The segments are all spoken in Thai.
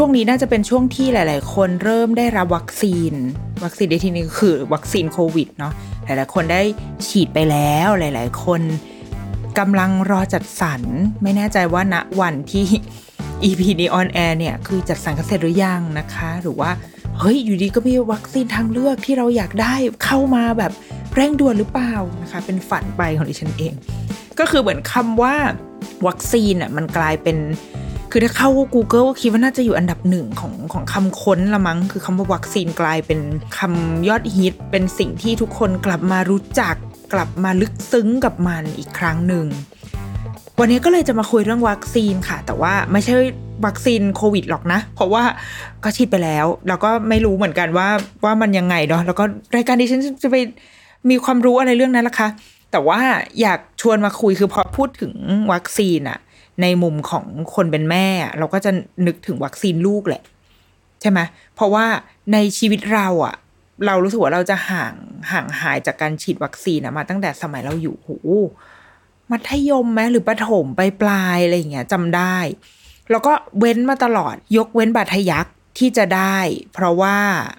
ช่วงนี้น่าจะเป็นช่วงที่หลาย ๆ คนเริ่มได้รับวัคซีน วัคซีนในที่นี้คือวัคซีนโควิดเนาะหลาย ๆ คนได้ฉีดไปแล้วหลาย ๆ คนกำลังรอจัดสรรไม่แน่ใจว่าณวันที่ EP นี้ออนแอร์เนี่ยคือจัดสรรกันเสร็จหรือยังนะคะ หรือว่าเฮ้ยอยู่ดีก็มีวัคซีนทางเลือกที่เราอยากได้เข้ามาแบบเร่งด่วนหรือเปล่านะคะ เป็นฝันไปของดิฉันเอง ก็คือเหมือนคำว่าวัคซีนอะมันกลายเป็น คือถ้าเข้า Google ก็คิดว่าน่าจะอยู่อันดับหนึ่งของของคำค้นละมั้ง คือคำว่าวัคซีนกลายเป็นคำยอดฮิต เป็นสิ่งที่ทุกคนกลับมารู้จัก กลับมาลึกซึ้งกับมันอีกครั้งหนึ่ง วันนี้ก็เลยจะมาคุยเรื่องวัคซีนค่ะ แต่ว่าไม่ใช่วัคซีนโควิดหรอกนะ เพราะว่าก็ฉีดไปแล้ว แล้วก็ไม่รู้เหมือนกันว่าว่ามันยังไงเนาะ แล้วก็รายการดิฉันจะไปมีความรู้อะไรเรื่องนั้นล่ะคะ แต่ว่าอยากชวนมาคุยคือพอพูดถึงวัคซีนอะ ในมุมของคนเป็นแม่ เราก็จะนึกถึงวัคซีนลูกแหละ ใช่ไหมเพราะว่าในชีวิตเราอะเรารู้สึกว่าเราจะห่างห่างหายจากการฉีดวัคซีนมาตั้งแต่สมัยเราอยู่โหมัธยมไหมหรือประถมไปปลายอะไรอย่างเงี้ยจำได้ แล้วก็เว้นมาตลอดยกเว้นบาดทะยักที่จะได้ เพราะว่า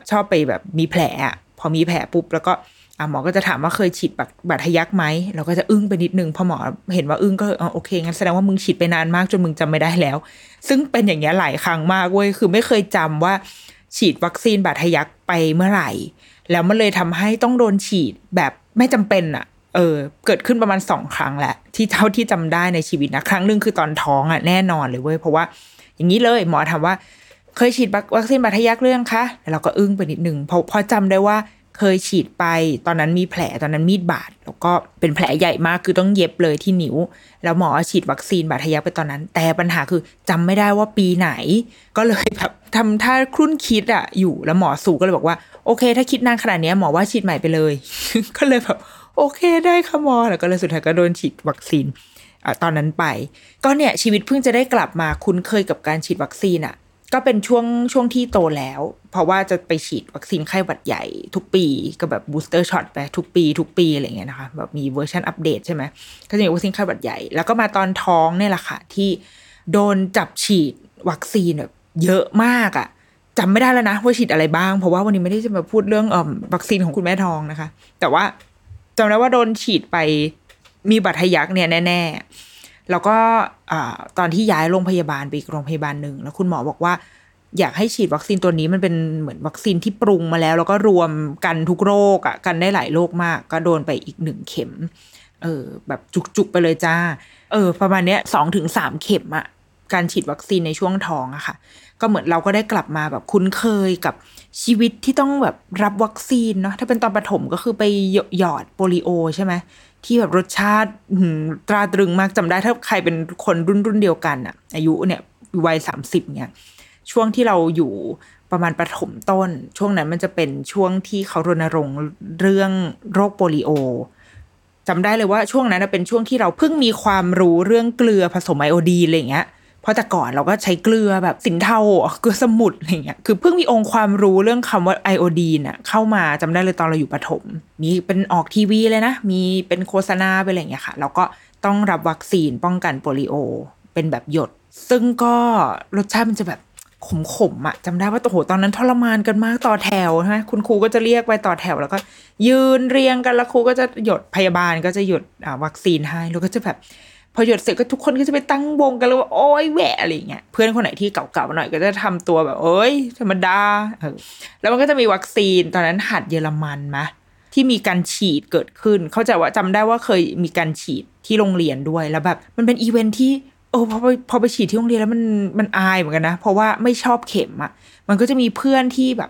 ชอบไปแบบมีแผลอะพอมีแผลปุ๊บแล้วก็ อะหมอก็จะถามว่าเคยฉีดบาดบาดทะยักไหมเราก็จะอึ้งไปนิดนึงพอหมอเห็นว่าอึ้งก็อ๋อโอเคงั้นแสดงว่ามึงฉีดไปนานมากจนมึงจำไม่ได้แล้ว ซึ่งเป็นอย่างเงี้ยหลายครั้งมากเว้ยคือไม่เคยจำว่าฉีดวัคซีนบาดทะยักไปเมื่อไหร่ แล้วมันเลยทำให้ต้องโดนฉีดแบบไม่จำเป็นอะเออเกิดขึ้นประมาณสองครั้งแหละ ที่เท่าที่จำได้ในชีวิตนะครั้งหนึ่งคือตอนท้องอะแน่นอนเลยเว้ยเพราะว่า อย่างนี้เลยหมอถามว่า เคยฉีดวัคซีนบาดทะยักเรื่องคะแล้วเราก็อึ้งไปนิดนึงเพราะพอจำได้ว่า เคยฉีดไป ตอนนั้นมีแผลตอนนั้นมีดบาดแล้วก็เป็นแผลใหญ่มากคือต้องเย็บเลยที่นิ้ว แล้วหมอฉีดวัคซีนบาดทะยักไปตอนนั้น แต่ปัญหาคือจำไม่ได้ว่าปีไหน ก็เลยแบบทำท่าครุ่นคิดอะอยู่แล้วหมอสูก็เลยบอกว่าโอเค ถ้าคิดนานขนาดนี้หมอว่าฉีดใหม่ไปเลย ก็เลยแบบโอเคได้ค่ะหมอแล้วก็เลยสุดท้ายก็โดนฉีดวัคซีนอตอนนั้นไป ก็เนี่ยชีวิตเพิ่งจะได้กลับมาคุ้นเคยกับการฉีดวัคซีนอะ ก็เป็นช่วงช่วงที่โตแล้ว เพราะว่าจะไปฉีดวัคซีนไข้หวัดใหญ่ทุกปี ก็แบบ booster shot ไปทุกปี ทุกปีอะไรเงี้ยนะคะแบบมี version update ใช่ไหมก็จะมีวัคซีนไข้หวัดใหญ่ แล้วก็มาตอนท้องเนี่ยแหละค่ะ ที่โดนจับฉีดวัคซีนแบบเยอะมากอ่ะจำไม่ได้แล้วนะว่าฉีดอะไรบ้าง เพราะว่าวันนี้ไม่ได้จะมาพูดเรื่องเอ่อวัคซีนของคุณแม่ท้องนะคะ แต่ว่าจำได้ว่าโดนฉีดไปมีบัตรทะยักเนี่ยแน่ ๆ แล้วก็ตอนที่ย้ายโรงพยาบาลไปอีกโรงพยาบาลหนึ่งแล้วคุณหมอบอกว่า อยากให้ฉีดวัคซีนตัวนี้มันเป็นเหมือนวัคซีนที่ปรุงมาแล้ว แล้วก็รวมกันทุกโรคอะ่ะกันได้หลายโรคมาก ก็โดนไปอีกหนึ่งเข็ม เออ แบบจุกๆไปเลยจ้า เออ ประมาณเนี้ยสองถึงสามเข็มอะ่ะการฉีดวัคซีนในช่วงท้องอะค่ะ ก็เหมือนเราก็ได้กลับมาแบบคุ้นเคยกับชีวิตที่ต้องแบบรับวัคซีนเนาะถ้าเป็นตอนประถมก็คือไปหยอดโปลิโอใช่ไหม ที่แบบรสชาติตราตรึงมากจำได้ถ้าใครเป็นคนรุ่นรุ่นเดียวกันอะอายุเนี่ยวัยสามสิบเนี่ยช่วงที่เราอยู่ประมาณประถมต้น ช่วงนั้นมันจะเป็นช่วงที่เขารณรงค์เรื่องโรคโปลิโอจำได้เลยว่าช่วงนั้นเป็นช่วงที่เราเพิ่งมีความรู้เรื่องเกลือผสมไอโอดีอะไรเงี้ย ราะแต่ก่อนเราก็ใช้เกลือแบบสินเทาเกลือสมุดอะไรเงี้ยคือเพิ่งมีองค์ความรู้เรื่องคำว่าไอโอดีนอะเข้ามาจำได้เลยตอนเราอยู่ประถม มีเป็นออกทีวีเลยนะ มีเป็นโฆษณาไปอะไรเงี้ยค่ะ แล้วก็ต้องรับวัคซีนป้องกันโปลิโอ เป็นแบบหยด ซึ่งก็รสชาติมันจะแบบขมๆอะจำได้ว่าโอ้โหตอนนั้นทรมานกันมากต่อแถวใช่ไหมคุณครูก็จะเรียกไปต่อแถวแล้วก็ ยืนเรียงกันแล้วครูก็จะหยดพยาบาลก็จะหยดวัคซีนให้แล้วก็จะแบบ พอหยดเสร็จก็ทุกคนก็จะไปตั้งวงกันแล้วว่าโอ้ยแหวะอะไรเงี้ยเพื่อนคนไหนที่เก่าๆหน่อยก็จะทำตัวแบบเอ้ย ธรรมดาเออแล้วมันก็จะมีวัคซีนตอนนั้นหัดเยอรมันมั้งที่มีการฉีดเกิดขึ้น เข้าใจว่าจำได้ว่าเคยมีการฉีดที่โรงเรียนด้วยแล้วแบบ มันเป็นอีเวนท์ที่โอ้พอไปพอไปฉีดที่โรงเรียนแล้วมันมันอายเหมือนกันนะ เพราะว่าไม่ชอบเข็มอ่ะ มันก็จะมีเพื่อนที่แบบ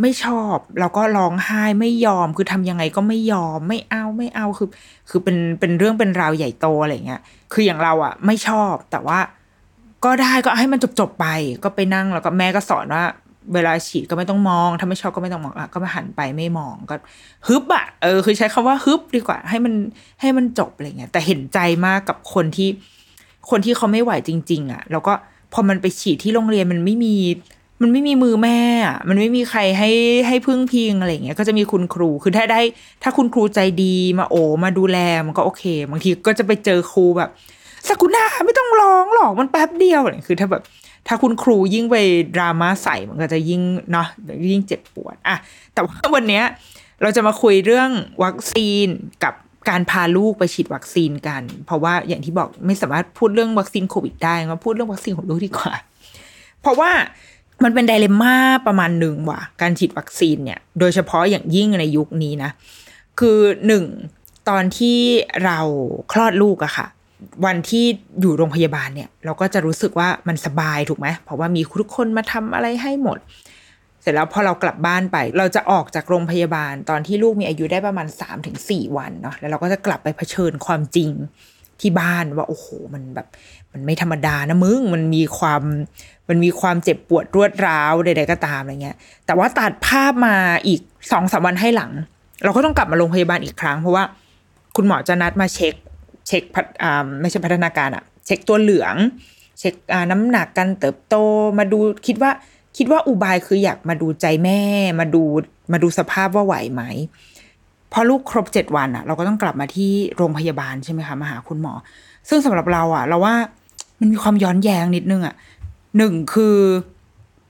ไม่ชอบแล้วก็ร้องไห้ไม่ยอม คือทำยังไงก็ไม่ยอมไม่เอาไม่เอาคือ คือเป็นเป็นเรื่องเป็นราวใหญ่โตอะไรเงี้ย คืออย่างเราอะ่ะไม่ชอบแต่ว่าก็ได้ก็ให้มันจบจบไป ก็ไปนั่งแล้วก็แม่ก็สอนว่า เวลาฉีดก็ไม่ต้องมอง ถ้าไม่ชอบก็ไม่ต้องมองอะก็มาหันไปไม่มองก็ฮึบอะเออคือใช้คำว่าฮึบดีกว่า ให้มันให้มันจบอะไรเงี้ยแต่เห็นใจมากกับคนที่ คนที่เขาไม่ไหวจริง ๆอะแล้วก็พอมันไปฉีดที่โรงเรียนมันไม่มี มันไม่มีมือแม่ มันไม่มีใครให้ให้พึ่งพิงอะไรเงี้ย ก็จะมีคุณครู คือถ้าได้ ถ้าคุณครูใจดีมาโอมาดูแลมันก็โอเค บางทีก็จะไปเจอครูแบบสกุณาไม่ต้องร้องหรอกมันแป๊บเดียวอะไรคือถ้าแบบ ถ้าคุณครูยิ่งไปดราม่าใส่มันก็จะยิ่งเนาะยิ่งเจ็บปวดอะแต่ว่าวันเนี้ยเราจะมาคุยเรื่องวัคซีนกับการพาลูกไปฉีดวัคซีนกัน เพราะว่าอย่างที่บอกไม่สามารถพูดเรื่องวัคซีนโควิดได้มาพูดเรื่องวัคซีนของลูกดีกว่า เพราะว่า มันเป็นไดเลม่าประมาณหนึ่งว่ะ การฉีดวัคซีนเนี่ย โดยเฉพาะอย่างยิ่งในยุคนี้นะ คือหนึ่งตอนที่เราคลอดลูกอะค่ะ วันที่อยู่โรงพยาบาลเนี่ย เราก็จะรู้สึกว่ามันสบายถูกไหมเพราะว่ามีทุกคนมาทำอะไรให้หมด เสร็จแล้วพอเรากลับบ้านไป เราจะออกจากโรงพยาบาล ตอนที่ลูกมีอายุได้ประมาณ3าถึงสวันเนาะแล้วเราก็จะกลับไปเผชิญความจริง ที่บ้านว่าโอ้โหมันแบบมันไม่ธรรมดานะมึงมันมีความมันมีความเจ็บปวดรวดร้าวใดๆก็ตามอะไรเงี้ย แต่ว่าตัดภาพมาอีกสองสามวันให้หลัง เราก็ต้องกลับมาโรงพยาบาลอีกครั้ง เพราะว่าคุณหมอจะนัดมาเช็ค เช็คพัฒอ่าไม่ใช่พัฒนาการอะเช็คตัวเหลือง เช็คอ่าน้ำหนักการเติบโตมาดูคิดว่าคิดว่าอุบายคืออยากมาดูใจแม่มาดูมาดูสภาพว่าไหวไหม พอลูกครบเจ็ดวันอะเราก็ต้องกลับมาที่โรงพยาบาลใช่ไหมคะมาหาคุณหมอ ซึ่งสำหรับเราอะเราว่ามันมีความย้อนแย้งนิดนึงอะหนึ่งคือ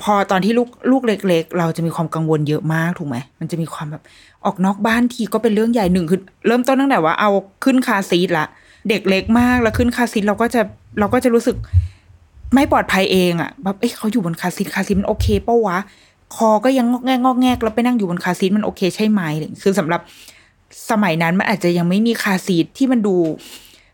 พอตอนที่ลูกลูกเล็ก ๆ เราจะมีความกังวลเยอะมากถูกไหมมันจะมีความแบบออกนอกบ้านทีก็เป็นเรื่องใหญ่หนึ่งคือ เริ่มต้นตั้งแต่ว่าเอาขึ้นคาซีทละเด็กเล็กมากแล้วขึ้นคาซีทเราก็จะเราก็จะรู้สึกไม่ปลอดภัยเองอะแบบเอ้ยเขาอยู่บนคาซีทคาซีทมันโอเคปะวะ คอก็ยังงอกแงกงอกแงกแล้วไปนั่งอยู่บน car seat มันโอเคใช่ไหมคือสำหรับสมัยนั้นมันอาจจะยังไม่มี car seat ที่มันดู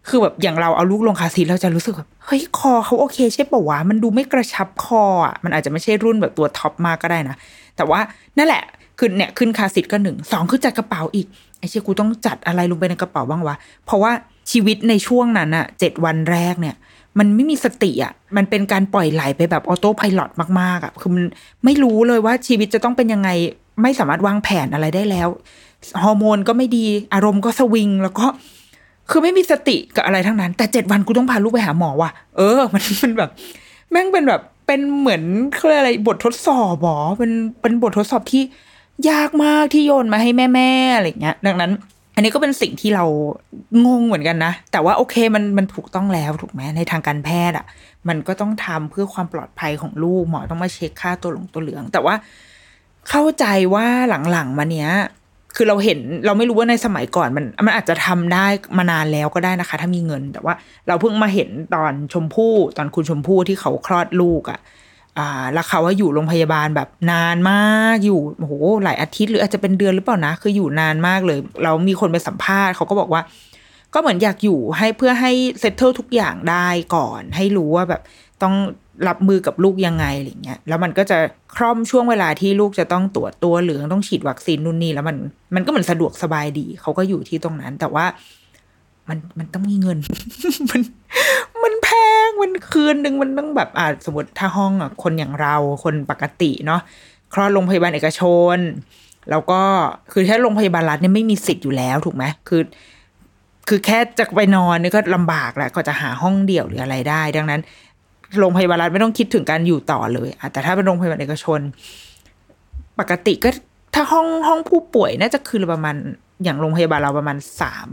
คือแบบอย่างเราเอาลูกลง car seat เราจะรู้สึกแบบเฮ้ยคอเขาโอเคใช่ปะวะมันดูไม่กระชับคออะมันอาจจะไม่ใช่รุ่นแบบตัว top มากก็ได้นะแต่ว่านั่นแหละคือเนี่ยขึ้น car seat ก็หนึ่งสองคือจัดกระเป๋าอีกไอ้เชี่ยกูต้องจัดอะไรลงไปในกระเป๋าบ้างวะ เพราะว่าชีวิตในช่วงนั้นอะเจ็ดวันแรกเนี่ย มันไม่มีสติอะ มันเป็นการปล่อยไหลไปแบบ autopilotมากๆอะ คือมันไม่รู้เลยว่าชีวิตจะต้องเป็นยังไง ไม่สามารถวางแผนอะไรได้แล้ว ฮอร์โมนก็ไม่ดี อารมณ์ก็สวิง แล้วก็คือไม่มีสติกับอะไรทั้งนั้น แต่เจ็ดวันกูต้องพาลูกไปหาหมอว่ะ เออ มันมันแบบ แม่งเป็นแบบ เป็นเหมือนเขาเรียกอะไร บททดสอบหรอเป็นเป็นบททดสอบที่ยากมากที่โยนมาให้แม่ๆอะไรเงี้ย ดังนั้น อันนี้ก็เป็นสิ่งที่เรางงเหมือนกันนะ แต่ว่าโอเคมันมันถูกต้องแล้วถูกไหมในทางการแพทย์อะ มันก็ต้องทำเพื่อความปลอดภัยของลูกหมอต้องมาเช็คค่าตัวหลงตัวเหลือง แต่ว่าเข้าใจว่าหลังๆมาเนี้ย คือเราเห็นเราไม่รู้ว่าในสมัยก่อนมันมันอาจจะทำได้มานานแล้วก็ได้นะคะ ถ้ามีเงิน แต่ว่าเราเพิ่งมาเห็นตอนชมพู่ตอนคุณชมพู่ที่เขาคลอดลูกอะ่ะ อ่าแล้วเขาว่าอยู่โรงพยาบาลแบบนานมากอยู่โอ้โหหลายอาทิตย์หรืออาจจะเป็นเดือนหรือเปล่านะ คืออยู่นานมากเลย เรามีคนไปสัมภาษณ์เขาก็บอกว่า ก็เหมือนอยากอยู่ให้เพื่อให้เซตเทิลทุกอย่างได้ก่อน ให้รู้ว่าแบบต้องรับมือกับลูกยังไงอะไรเงี้ย แล้วมันก็จะคร่อมช่วงเวลาที่ลูกจะต้องตรวจตัวเหลืองต้องฉีดวัคซีนนู่นนี่แล้วมันมันก็เหมือนสะดวกสบายดี เขาก็อยู่ที่ตรงนั้น แต่ว่ามันมันต้องมีเงิน มันมันแพ งมันคืนหนึ่งมันต้องแบบอ่าสมมติถ้าห้องอะคนอย่างเราคนปกติเนาะคลอดโรงพยาบาลเอกชน แล้วก็คือถ้าโรงพยาบาลรัฐเนี่ยไม่มีสิทธิ์อยู่แล้วถูกไหมคือ คือแค่จะไปนอนนี่ก็ลำบากแหละก็จะหาห้องเดี่ยวหรืออะไรได้ ดังนั้นโรงพยาบาลรัฐไม่ต้องคิดถึงการอยู่ต่อเลยอะแต่ถ้าเป็นโรงพยาบาลเอกชน ปกติก็ถ้าห้องห้องผู้ป่วยน่าจะคืนละประมาณอย่างโรงพยาบาลเราประมาณสาม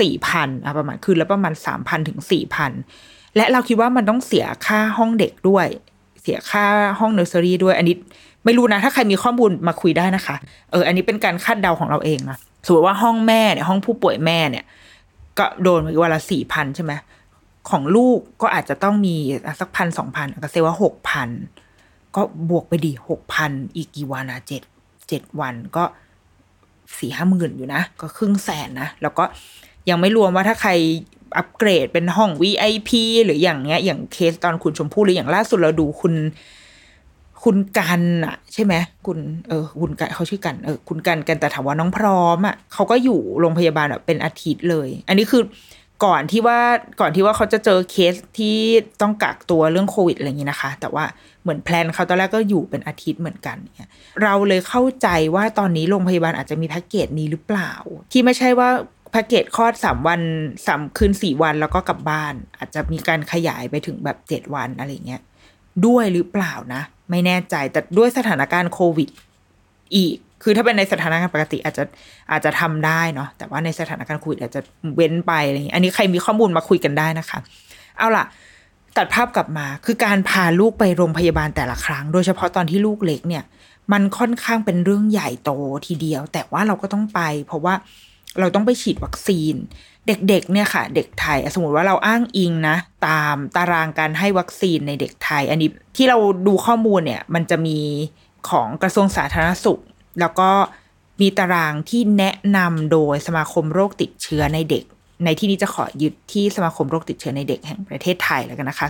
สี่พันอะประมาณคืนละประมาณสามพันถึงสี่พัน และเราคิดว่ามันต้องเสียค่าห้องเด็กด้วย เสียค่าห้องเนอร์เซอรี่ด้วย อันนี้ไม่รู้นะ ถ้าใครมีข้อมูลมาคุยได้นะคะ เออ อันนี้เป็นการคาดเดาของเราเองนะสมมติว่าห้องแม่เนี่ยห้องผู้ป่วยแม่เนี่ย ก็โดนวันละสี่พันใช่ไหมของลูกก็อาจจะต้องมีสักพันสองพันก็เซว่าหกพันก็บวกไปดีหกพันอีกกี่วันอะเจ็ดเจ็ดวันก็สี่ห้าหมื่นอยู่นะ ก็ครึ่งแสนนะ แล้วก็ยังไม่รวมว่าถ้าใคร อัปเกรดเป็นห้อง VIP หรืออย่างเงี้ย อย่างเคสตอนคุณชมพู่หรืออย่างล่าสุดเราดูคุณคุณกันอะใช่ไหมคุณเออคุณกันเขาชื่อกันเออคุณกันกันแต่ถามว่าน้องพร้อมอะเขาก็อยู่โรงพยาบาลแบบเป็นอาทิตย์เลย อันนี้คือก่อนที่ว่าก่อนที่ว่าเขาจะเจอเคสที่ต้องกักตัวเรื่องโควิดอะไรอย่างนี้นะคะ แต่ว่าเหมือน plan เขาตอนแรกก็อยู่เป็นอาทิตย์เหมือนกันเนี่ยเราเลยเข้าใจว่าตอนนี้โรงพยาบาลอาจจะมีแพ็กเกจนี้หรือเปล่า ที่ไม่ใช่ว่า แพ็กเกจคลอดสามวันสามคืนสี่วันแล้วก็กลับบ้าน อาจจะมีการขยายไปถึงแบบเจ็ดวันอะไรเงี้ยด้วยหรือเปล่านะ ไม่แน่ใจแต่ด้วยสถานการณ์โควิด อีก คือถ้าเป็นในสถานการณ์ปกติอาจจะอาจจะทำได้เนาะแต่ว่าในสถานการณ์โควิดอาจจะเว้นไปอะไรอย่างนี้อันนี้ใครมีข้อมูลมาคุยกันได้นะคะ เอาล่ะ ตัดภาพกลับมาคือการพาลูกไปโรงพยาบาลแต่ละครั้ง โดยเฉพาะตอนที่ลูกเล็กเนี่ย มันค่อนข้างเป็นเรื่องใหญ่โตทีเดียว แต่ว่าเราก็ต้องไป เพราะว่า เราต้องไปฉีดวัคซีน เด็กๆเนี่ยค่ะ เด็กไทย สมมติว่าเราอ้างอิงนะ ตามตารางการให้วัคซีนในเด็กไทย อันนี้ที่เราดูข้อมูลเนี่ยมันจะมีของกระทรวงสาธารณสุข แล้วก็มีตารางที่แนะนำโดยสมาคมโรคติดเชื้อในเด็ก ในที่นี้จะขอยึดที่สมาคมโรคติดเชื้อในเด็กแห่งประเทศไทยแล้วกันนะคะ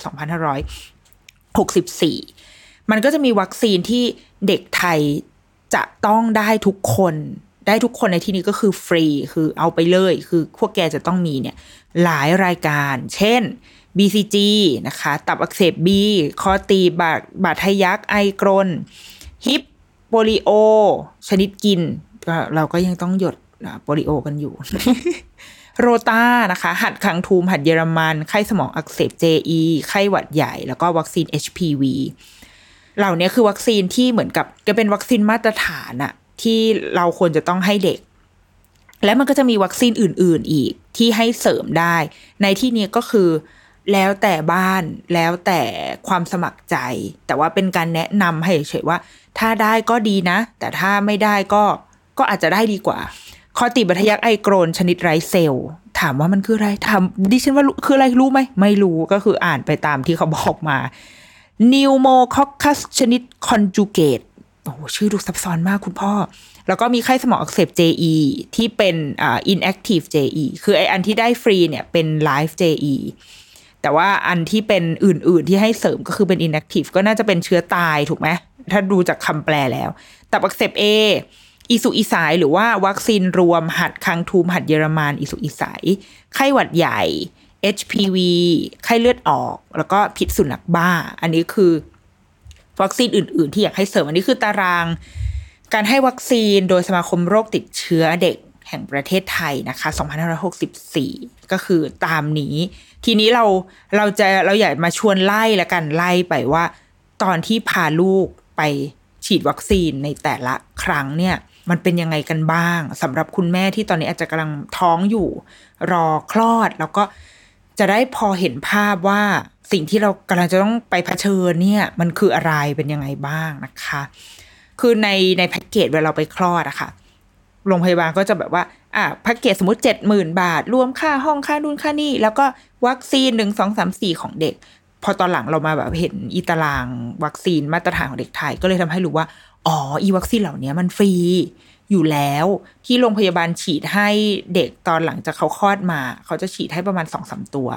2564 มันก็จะมีวัคซีนที่เด็กไทยจะต้องได้ทุกคน ได้ทุกคนในที่นี้ก็คือฟรี คือเอาไปเลย คือพวกแกจะต้องมีเนี่ยหลายรายการ เช่น BCG นะคะ ตับอักเสบบีคอตีบาดบาดทะยักไอกรนฮิปโปลิโอ ชนิดกินก็เราก็ยังต้องหยดโปลิโอกันอยู่ โรตานะคะ หัดคังทูม หัดเยอรมัน ไข้สมองอักเสบ JE ไข้หวัดใหญ่ แล้วก็วัคซีน HPV เหล่านี้คือวัคซีนที่เหมือนกับจะเป็นวัคซีนมาตรฐานอะ ที่เราควรจะต้องให้เด็ก และมันก็จะมีวัคซีนอื่น ๆ อีกที่ให้เสริมได้ ในที่นี้ก็คือแล้วแต่บ้านแล้วแต่ความสมัครใจ แต่ว่าเป็นการแนะนำให้เฉยว่า ถ้าได้ก็ดีนะ แต่ถ้าไม่ได้ก็ก็อาจจะได้ดีกว่า คอตีบบาดทะยักไอกรนชนิดไร้เซลล์ถามว่ามันคืออะไรถามดิฉันว่าคืออะไรรู้ไหม ไม่รู้ก็คืออ่านไปตามที่เขาบอกมา pneumococcus ชนิด conjugate โอ้ชื่อดูซับซ้อนมากคุณพ่อ แล้วก็มีไข้สมองอักเสบ JE ที่เป็นอ่า inactive JE คือไออันที่ได้ฟรีเนี่ยเป็น live JE แต่ว่าอันที่เป็นอื่น ๆ ที่ให้เสริมก็คือเป็น inactive ก็น่าจะเป็นเชื้อตายถูกไหมถ้าดูจากคำแปลแล้ว ตับอักเสบ A อิสุอิสายหรือว่าวัคซีนรวมหัดคังทูมหัดเยอรมันอิสุอิสายไข้หวัดใหญ่ HPV ไข้เลือดออก แล้วก็พิษสุนัขบ้า อันนี้คือ วัคซีนอื่น ๆ ที่อยากให้เสริมอันนี้คือตาราง การให้วัคซีนโดยสมาคมโรคติดเชื้อเด็กแห่งประเทศไทยนะคะ 2564 ก็คือตามนี้ ทีนี้เราเราจะเราอยากมาชวนไล่ละกันไล่ไปว่า ตอนที่พาลูกไปฉีดวัคซีนในแต่ละครั้งเนี่ยมันเป็นยังไงกันบ้างสำหรับคุณแม่ที่ตอนนี้อาจจะกำลังท้องอยู่ รอคลอดแล้วก็จะได้พอเห็นภาพว่า สิ่งที่เรากำลังจะต้องไปเผชิญเนี่ย มันคืออะไรเป็นยังไงบ้างนะคะ คือในในแพ็กเกจเวลาเราไปคลอดอะค่ะโรงพยาบาลก็จะแบบว่า อะแพ็กเกจสมมติเจ็ดหมื่นบาท รวมค่าห้องค่านู่นค่านี่ แล้วก็วัคซีนหนึ่งสองสามสี่ของเด็ก พอตอนหลังเรามาแบบเห็นอีตาราง วัคซีนมาตรฐานของเด็กไทย ก็เลยทำให้รู้ว่า อ๋อ อีวัคซีนเหล่านี้มันฟรีอยู่แล้วที่โรงพยาบาลฉีดให้เด็กตอนหลังจากเขาคลอดมา เขาจะฉีดให้ประมาณสองสาตัว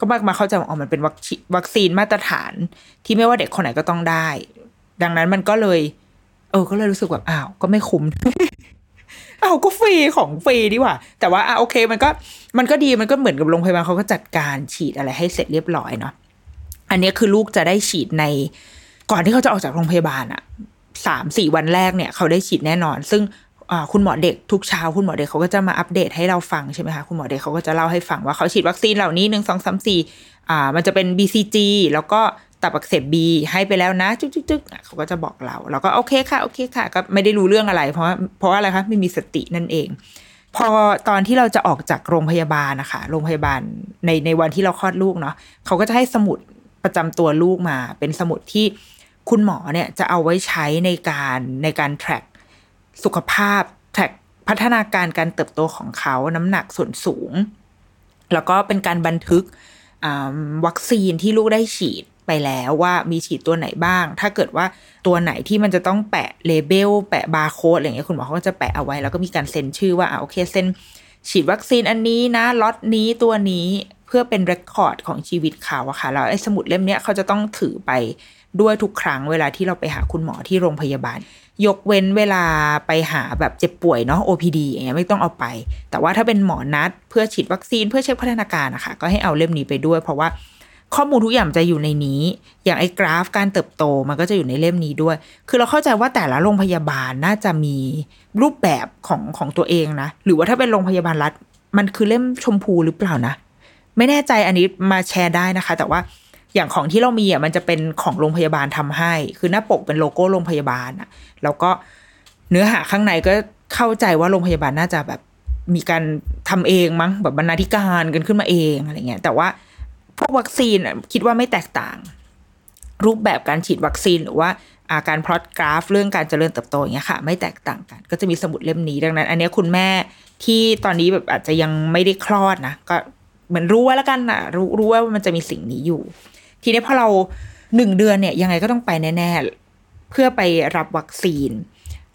ก็มากมาเข้าใจว่าอ๋อมันเป็นวัคซีนมาตรฐาน ที่ไม่ว่าเด็กคนไหนก็ต้องได้ ดังนั้นมันก็เลย เออ ก็เลยรู้สึกแบบอ้าวก็ไม่คุ้มเอาก็ฟรีของฟรีดีกว่า แต่ว่าอะโอเค มันก็มันก็ดีมันก็เหมือนกับโรงพยาบาลเขาก็จัดการฉีดอะไรให้เสร็จเรียบร้อยเนาะอันนี้คือลูกจะได้ฉีดใน ก่อนที่เขาจะออกจากโรงพยาบาลอะสามสี่วันแรกเนี่ย เขาได้ฉีดแน่นอน ซึ่ง คุณหมอเด็กทุกเช้าคุณหมอเด็กเขาก็จะมาอัปเดตให้เราฟังใช่ไหมคะคุณหมอเด็กเขาก็จะเล่าให้ฟังว่าเขาฉีดวัคซีนเหล่านี้หนึ่งสองสามสี่อ่า มันจะเป็น BCG แล้วก็ตับอักเสบบีให้ไปแล้วนะจึ๊กๆเขาก็จะบอกเราเราก็โอเคค่ะโอเคค่ะ ก็ไม่ได้รู้เรื่องอะไร เพราะเพราะอะไรคะไม่มีสตินั่นเอง พอตอนที่เราจะออกจากโรงพยาบาลนะคะโรงพยาบาลในในวันที่เราคลอดลูกเนาะเขาก็จะให้สมุดประจำตัวลูกมา เป็นสมุดที่คุณหมอเนี่ยจะเอาไว้ใช้ในการในการ track สุขภาพ track พัฒนาการการเติบโตของเขาน้ำหนักส่วนสูง แล้วก็เป็นการบันทึกวัคซีนที่ลูกได้ฉีดไปแล้วว่ามีฉีดตัวไหนบ้าง ถ้าเกิดว่าตัวไหนที่มันจะต้องแปะ label แปะบาร์โค้ดอะไรเงี้ยคุณหมอเขาก็จะแปะเอาไว้ แล้วก็มีการเซ็นชื่อว่าอ่าโอเคเซ็นฉีดวัคซีนอันนี้นะล็อตนี้ตัวนี้เพื่อเป็น record ของชีวิตเขาอะค่ะแล้วไอ้สมุดเล่มนี้เขาจะต้องถือไป ด้วยทุกครั้งเวลาที่เราไปหาคุณหมอที่โรงพยาบาล ยกเว้นเวลาไปหาแบบเจ็บป่วยเนาะ OPD อย่างเงี้ยไม่ต้องเอาไป แต่ว่าถ้าเป็นหมอนัด เพื่อฉีดวัคซีนเพื่อเช็คพัฒนาการนะคะก็ให้เอาเล่มนี้ไปด้วย เพราะว่าข้อมูลทุกอย่างจะอยู่ในนี้ อย่างไอ้กราฟการเติบโตมันก็จะอยู่ในเล่มนี้ด้วย คือเราเข้าใจว่าแต่ละโรงพยาบาลน่าจะมีรูปแบบของของตัวเองนะ หรือว่าถ้าเป็นโรงพยาบาลรัฐ มันคือเล่มชมพูหรือเปล่านะ ไม่แน่ใจอันนี้มาแชร์ได้นะคะ แต่ว่า อย่างของที่เรามีอะมันจะเป็นของโรงพยาบาลทำให้ คือหน้าปกเป็นโลโก้โรงพยาบาลอะ แล้วก็เนื้อหาข้างในก็เข้าใจว่าโรงพยาบาลน่าจะแบบมีการทำเองมั้งแบบบรรณาธิการกันขึ้นมาเองอะไรเงี้ย แต่ว่าพวกวัคซีนคิดว่าไม่แตกต่าง รูปแบบการฉีดวัคซีนหรือว่าอาการพลอตกราฟ เรื่องการเจริญเติบโตอย่างเงี้ยค่ะ ไม่แตกต่างกัน ก็จะมีสมุดเล่มนี้ดังนั้น อันนี้คุณแม่ที่ตอนนี้แบบอาจจะยังไม่ได้คลอดนะก็เหมือนรู้ว่าแล้วกันนะรู้รู้ว่ามันจะมีสิ่งนี้อยู่ ทีนี้พอเราหนึ่งเดือนเนี่ยยังไงก็ต้องไปแน่ๆ เพื่อไปรับวัคซีน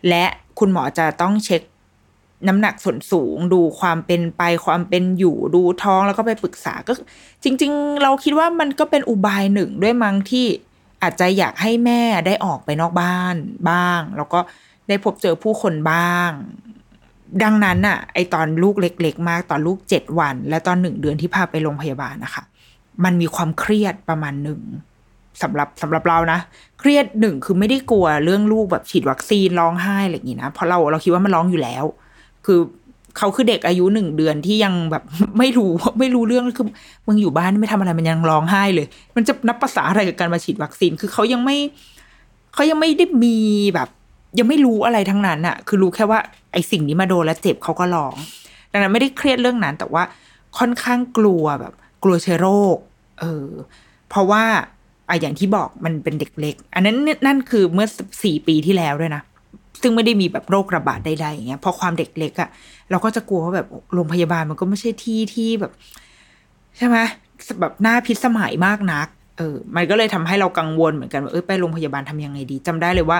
และคุณหมอจะต้องเช็คน้ำหนักส่วนสูง ดูความเป็นไปความเป็นอยู่ดูท้องแล้วก็ไปปรึกษาก็ จริง ๆ เราคิดว่ามันก็เป็นอุบายหนึ่งด้วยมั้งที่อาจจะอยากให้แม่ได้ออกไปนอกบ้านบ้าง แล้วก็ได้พบเจอผู้คนบ้าง ดังนั้นน่ะไอตอนลูกเล็ก ๆ มากตอนลูกเจ็ดวัน และตอนหนึ่งเดือนที่พาไปโรงพยาบาลนะคะ มันมีความเครียดประมาณหนึ่งสำหรับสำหรับเรานะ เครียดหนึ่งคือไม่ได้กลัวเรื่องลูกแบบฉีดวัคซีนร้องไห้อะไรอย่างนี้นะเพราะเราเราคิดว่ามันร้องอยู่แล้ว คือเขาคือเด็กอายุหนึ่งเดือนที่ยังแบบไม่รู้ไม่รู้เรื่องคือมึงอยู่บ้านไม่ทำอะไรมันยังร้องไห้เลย มันจะนับภาษาอะไรกับการมาฉีดวัคซีนคือเขายังไม่เขายังไม่ได้มีแบบ ยังไม่รู้อะไรทั้งนั้นอะคือรู้แค่ว่าไอ้สิ่งนี้มาโดนแล้วเจ็บเขาก็ร้อง ดังนั้นไม่ได้เครียดเรื่องนั้น แต่ว่าค่อนข้างกลัวแบบ กลัวเชื้อโรค เออ เพราะว่าอะอย่างที่บอกมันเป็นเด็กเล็ก อันนั้นนั่นคือเมื่อสี่ปีที่แล้วด้วยนะ ซึ่งไม่ได้มีแบบโรคระบาดใดๆอย่างเงี้ย พอความเด็กเล็กอะ่ะ เราก็จะกลัวว่าแบบโรงพยาบาลมันก็ไม่ใช่ที่ที่แบบ ใช่ไหมแบบหน้าพิษสมัยมากนัก เออ มันก็เลยทำให้เรากังวลเหมือนกันว่าเออไปโรงพยาบาลทำยังไงดีจำได้เลยว่า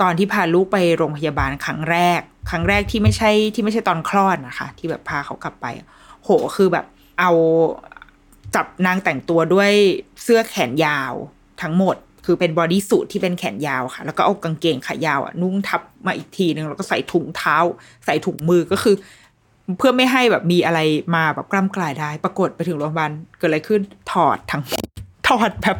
ตอนที่พาลูกไปโรงพยาบาลครั้งแรก ครั้งแรกที่ไม่ใช่ที่ไม่ใช่ตอนคลอดนะคะ ที่แบบพาเขากลับไป โหคือแบบเอา จับนางแต่งตัวด้วยเสื้อแขนยาวทั้งหมด คือเป็น bodysuit ที่เป็นแขนยาวค่ะ แล้วก็เอากางเกงขายาวอะนุ่งทับมาอีกทีนึงแล้วก็ใส่ถุงเท้า ใส่ถุงมือก็คือ เพื่อไม่ให้แบบมีอะไรมาแบบกล้ำกลายได้ ปรากฏไปถึงโรงพยาบาลเกิดอะไรขึ้นถอดทั้งถอดแบบ